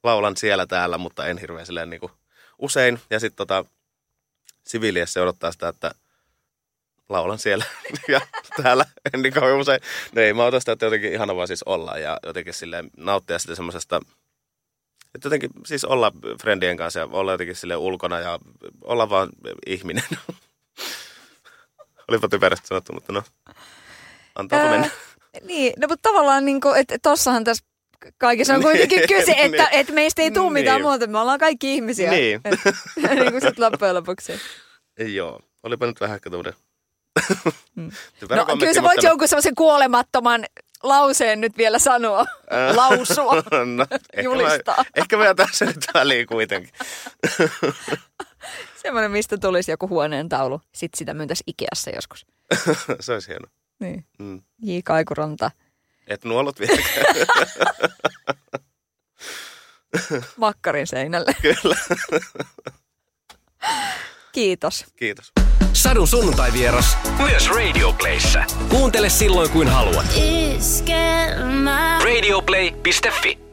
laulan siellä täällä, mutta en hirveän silleen niin usein. Ja sitten tota, siviiliessä odottaa sitä, että laulan siellä *laughs* ja täällä en niin kauan usein. No ei, mä otan sitä, että jotenkin ihana vaan siis olla ja jotenkin silleen nauttia sitä semmoisesta – että jotenkin siis olla friendien kanssa ja olla jotenkin sille ulkona ja olla vaan ihminen. *laughs* Olipa typerästi sanottu, mutta no, antaa öö, mennä. Niin, no mutta tavallaan niin kuin, että tossahan tässä kaikissa on kuitenkin *laughs* kyse, että, niin. että meistä ei tule mitään niin. muuta. Me ollaan kaikki ihmisiä. Niin. Et, *laughs* niin kuin sitten loppujen lopuksi. Joo, olipa nyt vähän ehkä tuommoinen mm. No kyllä sä voit jonkun semmoisen kuolemattoman lauseen nyt vielä sanoa, äh. lausua, *laughs* no, julistaa. Mä, ehkä mä jätän sen nyt väliin kuitenkin. *laughs* Semmoinen, mistä tulisi joku huoneen taulu. Sitten sitä myyntäisi Ikeassa joskus. *laughs* Se olisi hieno. Niin. Mm. J. Kaikuranta. Et nuolut vieläkään. Makkarin seinälle. Kyllä. Kiitos. Kiitos. Sadun sunnuntai vieras myös Radio Playssä. Kuuntele silloin kuin haluat. Radioplay.fi